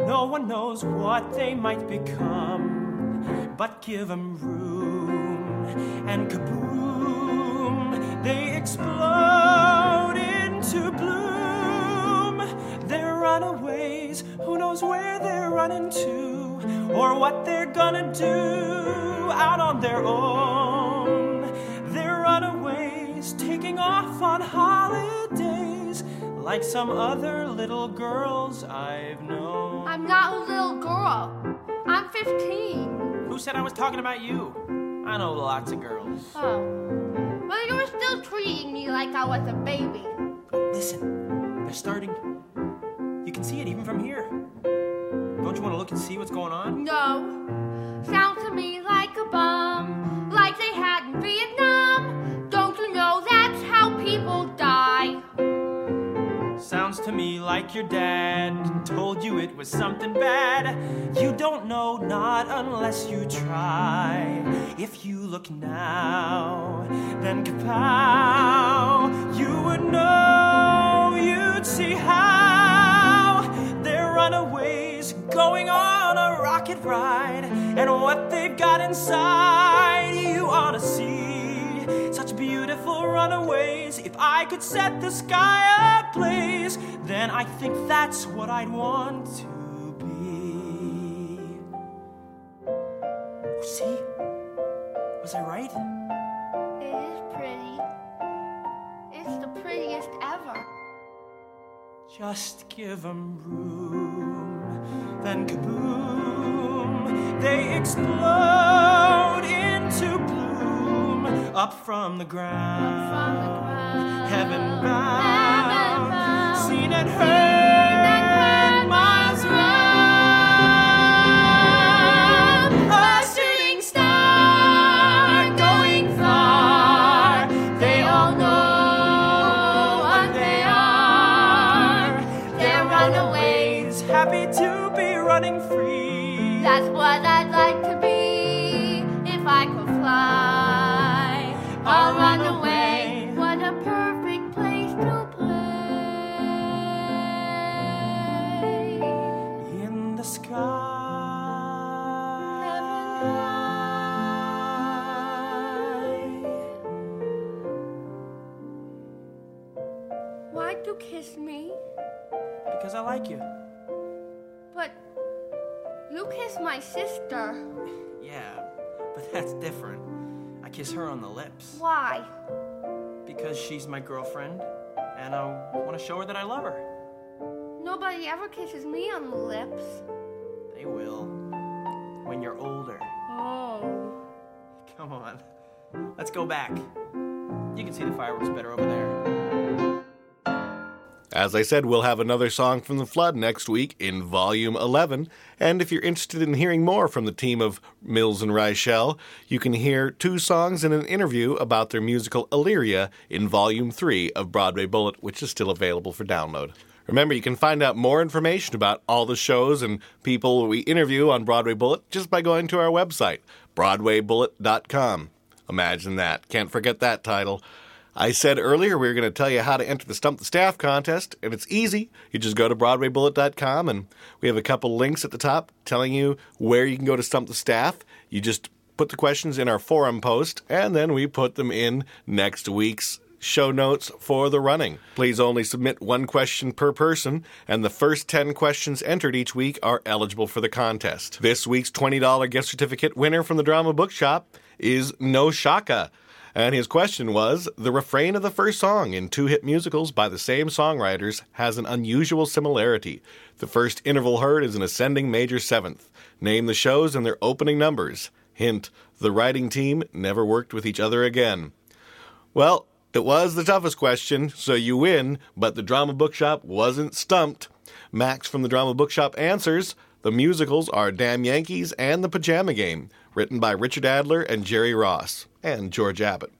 No one knows what they might become, but give them room, and kaboom, they explode into bloom. They're runaways, who knows where they're running to, or what they're gonna do out on their own. They're runaways, taking off on holidays, like some other little girls I've known. I'm not a little girl. I'm 15. Who said I was talking about you? I know lots of girls. Oh. But you were still treating me like I was a baby. Listen, they're starting. You can see it even from here. Don't you want to look and see what's going on? No. Sounds to me like a bomb, like they had in Vietnam. Me like your dad told you it was something bad. You don't know, not unless you try. If you look now, then kapow, you would know, you'd see how they're runaways going on a rocket ride. And what they've got inside, you ought to see. Beautiful runaways. If I could set the sky ablaze, then I think that's what I'd want to be. See? Was I right? It is pretty. It's the prettiest ever. Just give them room, then kaboom, they explode up from the ground, heaven bound, seen and heard Because I like you. But you kissed my sister. Yeah, but that's different. I kiss her on the lips Why? because she's my girlfriend, and I want to show her that I love her. Nobody ever kisses me on the lips. They will when you're older. Oh. Come on, let's go back. You can see the fireworks better over there. As I said, we'll have another song from The Flood next week in Volume 11. And if you're interested in hearing more from the team of Mills and Reichel, you can hear two songs and an interview about their musical Illyria in Volume 3 of Broadway Bullet, which is still available for download. Remember, you can find out more information about all the shows and people we interview on Broadway Bullet just by going to our website, BroadwayBullet.com. Imagine that. Can't forget that title. I said earlier we were going to tell you how to enter the Stump the Staff contest, and it's easy. You just go to BroadwayBullet.com, and we have a couple links at the top telling you where you can go to Stump the Staff. You just put the questions in our forum post, and then we put them in next week's show notes for the running. Please only submit one question per person, and the first 10 questions entered each week are eligible for the contest. This week's $20 gift certificate winner from the Drama Bookshop is No Shaka. And his question was The refrain of the first song in two hit musicals by the same songwriters has an unusual similarity. The first interval heard is an ascending major seventh. Name the shows and their opening numbers. Hint The writing team never worked with each other again. Well, it was the toughest question, so you win, but the Drama Bookshop wasn't stumped. Max from the Drama Bookshop answers The musicals are Damn Yankees and The Pajama Game, written by Richard Adler and Jerry Ross, and George Abbott.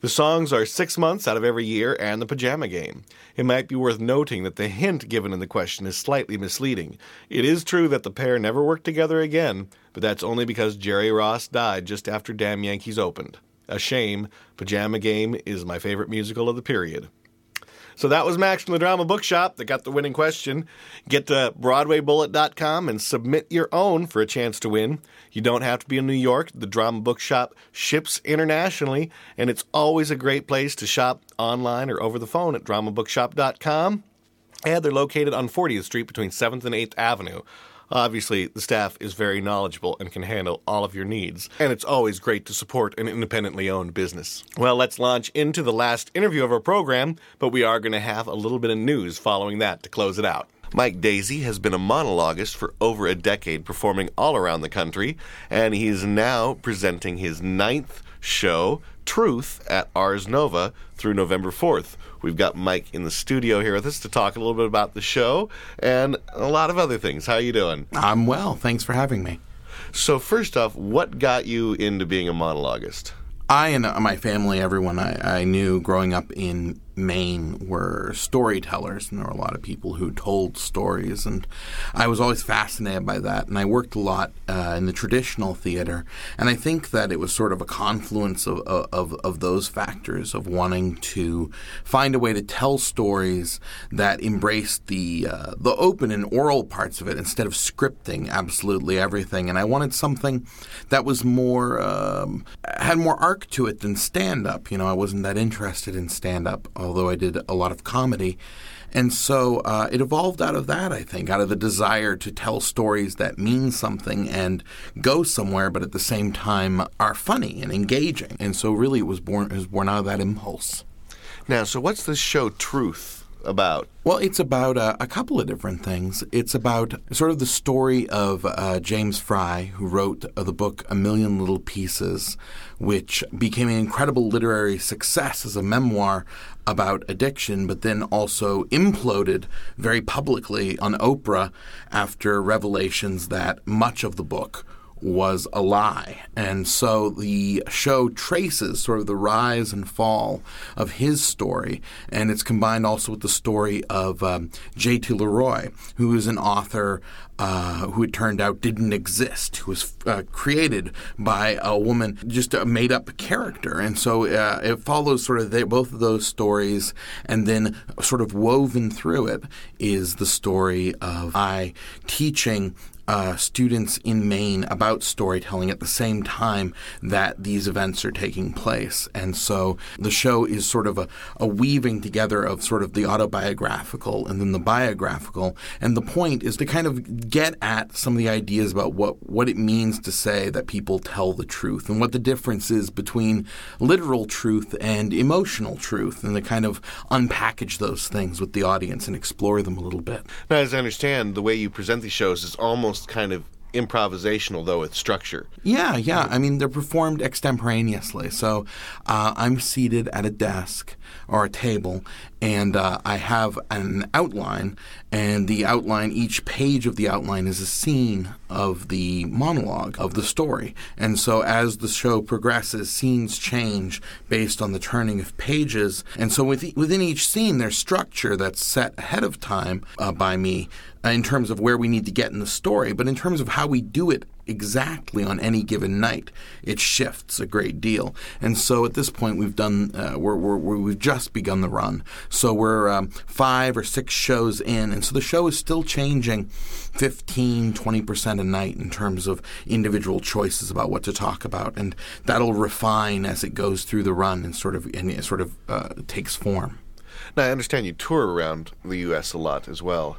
The songs are Six Months Out of Every Year and The Pajama Game. It might be worth noting that the hint given in the question is slightly misleading. It is true that the pair never worked together again, but that's only because Jerry Ross died just after Damn Yankees opened. A shame. Pajama Game is my favorite musical of the period. So that was Max from the Drama Bookshop that got the winning question. Get to BroadwayBullet.com and submit your own for a chance to win. You don't have to be in New York. The Drama Bookshop ships internationally, and it's always a great place to shop online or over the phone at DramaBookshop.com. And they're located on 40th Street between 7th and 8th Avenue. Obviously, the staff is very knowledgeable and can handle all of your needs. And it's always great to support an independently owned business. Well, let's launch into the last interview of our program, but we are going to have a little bit of news following that to close it out. Mike Daisey has been a monologuist for over a decade, performing all around the country, and he's now presenting his ninth show, Truth, at Ars Nova through November 4th. We've got Mike in the studio here with us to talk a little bit about the show and a lot of other things. How are you doing? I'm well. Thanks for having me. So first off, what got you into being a monologuist? I and my family, everyone I, I knew growing up in Maine were storytellers, and there were a lot of people who told stories, and I was always fascinated by that. And I worked a lot uh, in the traditional theater, and I think that it was sort of a confluence of, of of those factors of wanting to find a way to tell stories that embraced the uh, the open and oral parts of it instead of scripting absolutely everything. And I wanted something that was more um, had more arc to it than stand up. You know, I wasn't that interested in stand up although I did a lot of comedy. And so uh, it evolved out of that, I think, out of the desire to tell stories that mean something and go somewhere, but at the same time are funny and engaging. And so really it was born, it was born out of that impulse. Now, so what's this show, Truth, about? Well, it's about uh, a couple of different things. It's about sort of the story of uh, James Frey, who wrote uh, the book A Million Little Pieces, which became an incredible literary success as a memoir about addiction, but then also imploded very publicly on Oprah after revelations that much of the book was a lie. And so the show traces sort of the rise and fall of his story, and it's combined also with the story of um, J.T. LeRoy, who is an author uh, who it turned out didn't exist, who was uh, created by a woman, just a made up character. And so uh, it follows sort of both of those stories, and then sort of woven through it is the story of I teaching uh, students in Maine about storytelling at the same time that these events are taking place. And so the show is sort of a, a weaving together of sort of the autobiographical and then the biographical. And the point is to kind of get at some of the ideas about what, what it means to say that people tell the truth and what the difference is between literal truth and emotional truth and to kind of unpackage those things with the audience and explore them a little bit. Now, as I understand, the way you present these shows is almost kind of improvisational though with structure. Yeah, yeah. I mean, they're performed extemporaneously. So uh, I'm seated at a desk or a table, and uh, I have an outline, and the outline, each page of the outline is a scene of the monologue of the story. And so as the show progresses, scenes change based on the turning of pages. And so within each scene, there's structure that's set ahead of time uh, by me uh, in terms of where we need to get in the story, but in terms of how we do it exactly on any given night, it shifts a great deal. And so at this point, we've done uh, we're, we're, we've just begun the run. So we're um, five or six shows in, and so the show is still changing 15, 20 percent a night in terms of individual choices about what to talk about, and that'll refine as it goes through the run and sort of and it sort of uh, takes form. Now I understand you tour around the U.S. a lot as well.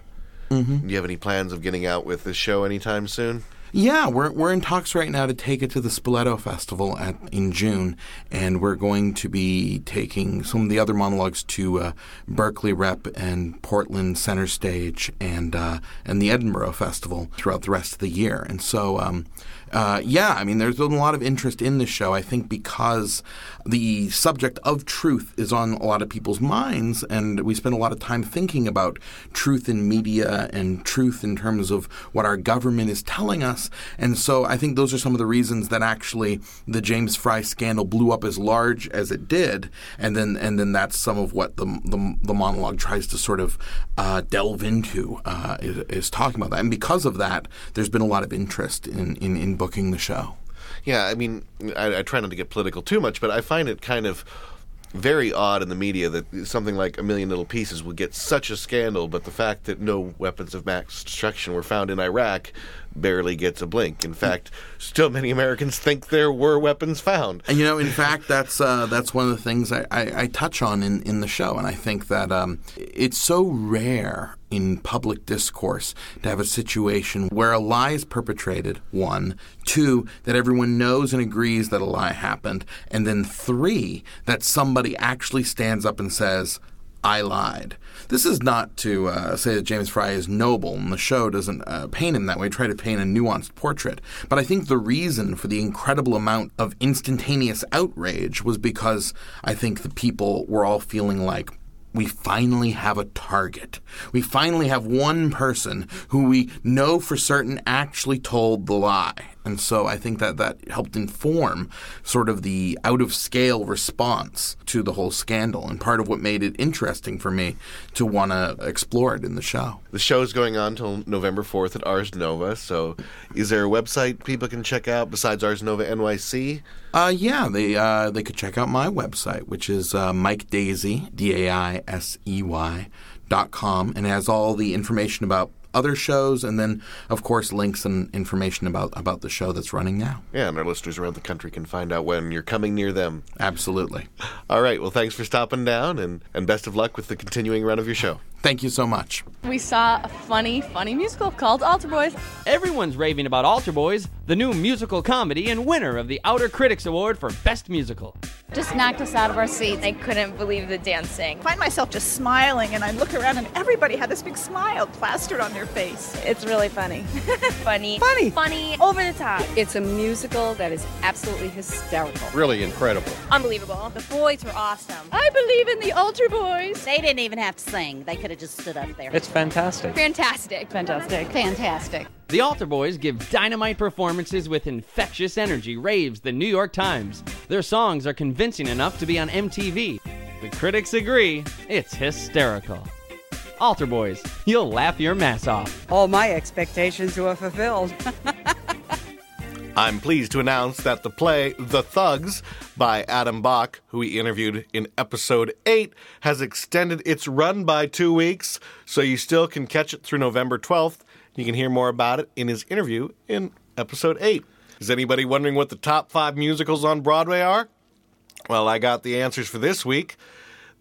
Mm-hmm. Do you have any plans of getting out with this show anytime soon? Yeah, we're we're in talks right now to take it to the Spoleto Festival at in June, and we're going to be taking some of the other monologues to uh, Berkeley Rep and Portland Center Stage and uh, and the Edinburgh Festival throughout the rest of the year. And so, um, uh, yeah, I mean, there's been a lot of interest in this show. I think because the subject of truth is on a lot of people's minds, and we spend a lot of time thinking about truth in media and truth in terms of what our government is telling us. And so, I think those are some of the reasons that actually the James Frey scandal blew up as large as it did. And then, and then that's some of what the the, the monologue tries to sort of uh, delve into uh, is, is, talking about that. And because of that, there's been a lot of interest in in, in booking the show. Yeah, I mean, I, I, try not to get political too much, but I find it kind of very odd in the media that something like a million little pieces would get such a scandal, but the fact that no weapons of mass destruction were found in Iraq barely gets a blink. In fact, still many Americans think there were weapons found. And you know, in fact, that's uh, that's one of the things I, I, I, touch on in, in the show, and I think that um, it's so rare in public discourse to have a situation where a lie is perpetrated. One, two, that everyone knows and agrees that a lie happened, and then three, that somebody actually stands up and says. I lied. This is not to uh, say that James Frey is noble, and the show doesn't uh, paint him that way, try to paint a nuanced portrait. But I think the reason for the incredible amount of instantaneous outrage was because I think the people were all feeling like, we finally have a target. We finally have one person who we know for certain actually told the lie. And so I think that that helped inform sort of the out of scale response to the whole scandal and part of what made it interesting for me to want to explore it in the show. The show is going on until November 4th at Ars Nova. So is there a website people can check out besides Ars Nova NYC? Uh, yeah, they uh, they could check out my website, which is uh, Mike Daisey, D A I S E Y, dot com, and has all the information about other shows, and then, of course, links and information about, about the show that's running now. Yeah, and our listeners around the country can find out when you're coming near them. Absolutely. All right. Well, thanks for stopping down, and, and best of luck with the continuing run of your show. Thank you so much. We saw a funny, funny musical called Altar Boyz. Everyone's raving about Altar Boyz, the new musical comedy and winner of the Outer Critics Award for Best Musical. Just knocked us out of our seats. I couldn't believe the dancing. I find myself just smiling, and I look around, and everybody had this big smile plastered on their face. It's really funny. funny. Funny. Funny. Over the top. It's a musical that is absolutely hysterical. Really incredible. Unbelievable. The boys were awesome. I believe in the Altar Boyz. They didn't even have to sing. They could have just stood up there. It's fantastic. Fantastic. Fantastic. Fantastic. The Altar Boyz give dynamite performances with infectious energy, raves the New York Times. Their songs are convincing enough to be on MTV. The critics agree, it's hysterical. Altar Boyz, you'll laugh your mass off. All my expectations were fulfilled. I'm pleased to announce that the play The Thugs by Adam Bock, who we interviewed in episode 8, has extended its run by two weeks, so you still can catch it through November 12th. You can hear more about it in his interview in episode 8. Is anybody wondering what the top five musicals on Broadway are? Well, I got the answers for this week.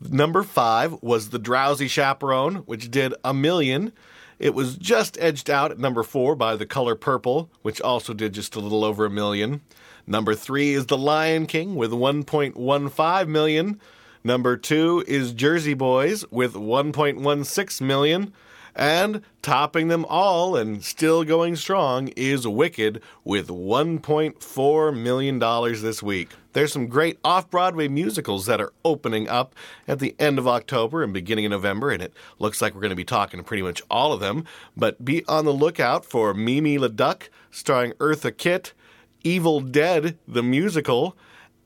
Number five was The Drowsy Chaperone, which did a million. It was just edged out at number four by The Color Purple, which also did just a little over a million. Number three is The Lion King with 1.15 million. Number two is Jersey Boys with 1.16 million. And topping them all and still going strong is Wicked with $1.4 million this week. There's some great off Broadway musicals that are opening up at the end of October and beginning of November, and it looks like we're going to be talking to pretty much all of them. But be on the lookout for Mimi Le Duck starring Eartha Kitt, Evil Dead, the musical,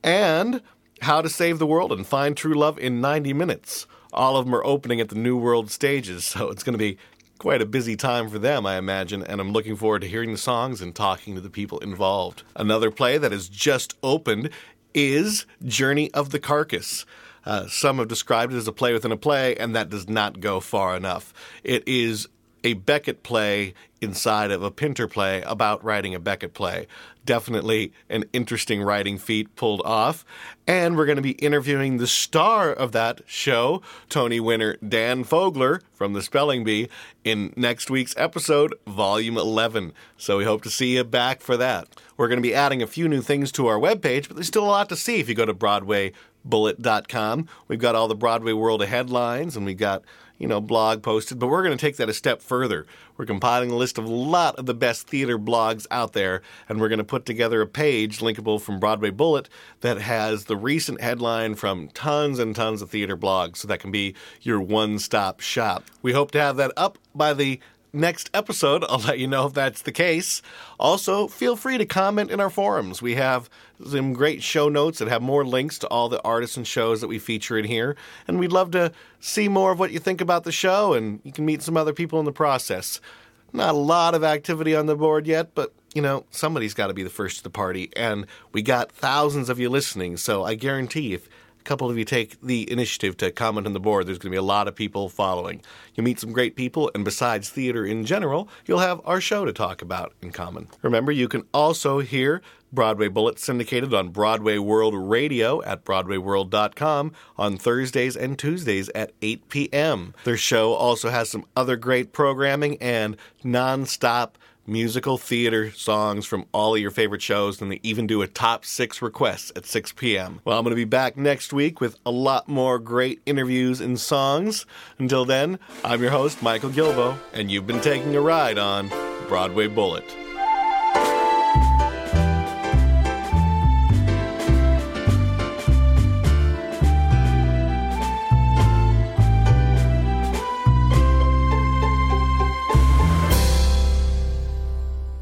and How to Save the World and Find True Love in 90 Minutes all of them are opening at the New World stages, so it's going to be quite a busy time for them, I imagine, and I'm looking forward to hearing the songs and talking to the people involved. Another play that has just opened is Journey of the Carcass. Uh, some have described it as a play within a play, and that does not go far enough. It is a Beckett play inside of a Pinter play about writing a Beckett play. Definitely an interesting writing feat pulled off. And we're going to be interviewing the star of that show, Tony winner Dan Fogler from the Spelling Bee, in next week's episode, Volume 11. So we hope to see you back for that. We're going to be adding a few new things to our webpage, but there's still a lot to see if you go to BroadwayBullet.com. We've got all the Broadway World headlines, and we've got you know, blog posted, but we're going to take that a step further. We're compiling a list of a lot of the best theater blogs out there, and we're going to put together a page linkable from Broadway Bullet that has the recent headline from tons and tons of theater blogs, so that can be your one stop shop. We hope to have that up by the next episode. I'll let you know if that's the case. Also, feel free to comment in our forums. We have some great show notes that have more links to all the artists and shows that we feature in here. And we'd love to see more of what you think about the show, and you can meet some other people in the process. Not a lot of activity on the board yet, but you know, somebody's got to be the first to the party. And we got thousands of you listening, so I guarantee if a couple of you take the initiative to comment on the board. There's going to be a lot of people following. You'll meet some great people, and besides theater in general, you'll have our show to talk about in common. Remember, you can also hear Broadway Bullet syndicated on Broadway World Radio at BroadwayWorld.com on Thursdays and Tuesdays at 8 p.m. Their show also has some other great programming and nonstop musical theater songs from all of your favorite shows, and they even do a top six requests at 6 p.m. Well, I'm going to be back next week with a lot more great interviews and songs. Until then, I'm your host, Michael Gilboe, and you've been taking a ride on Broadway Bullet.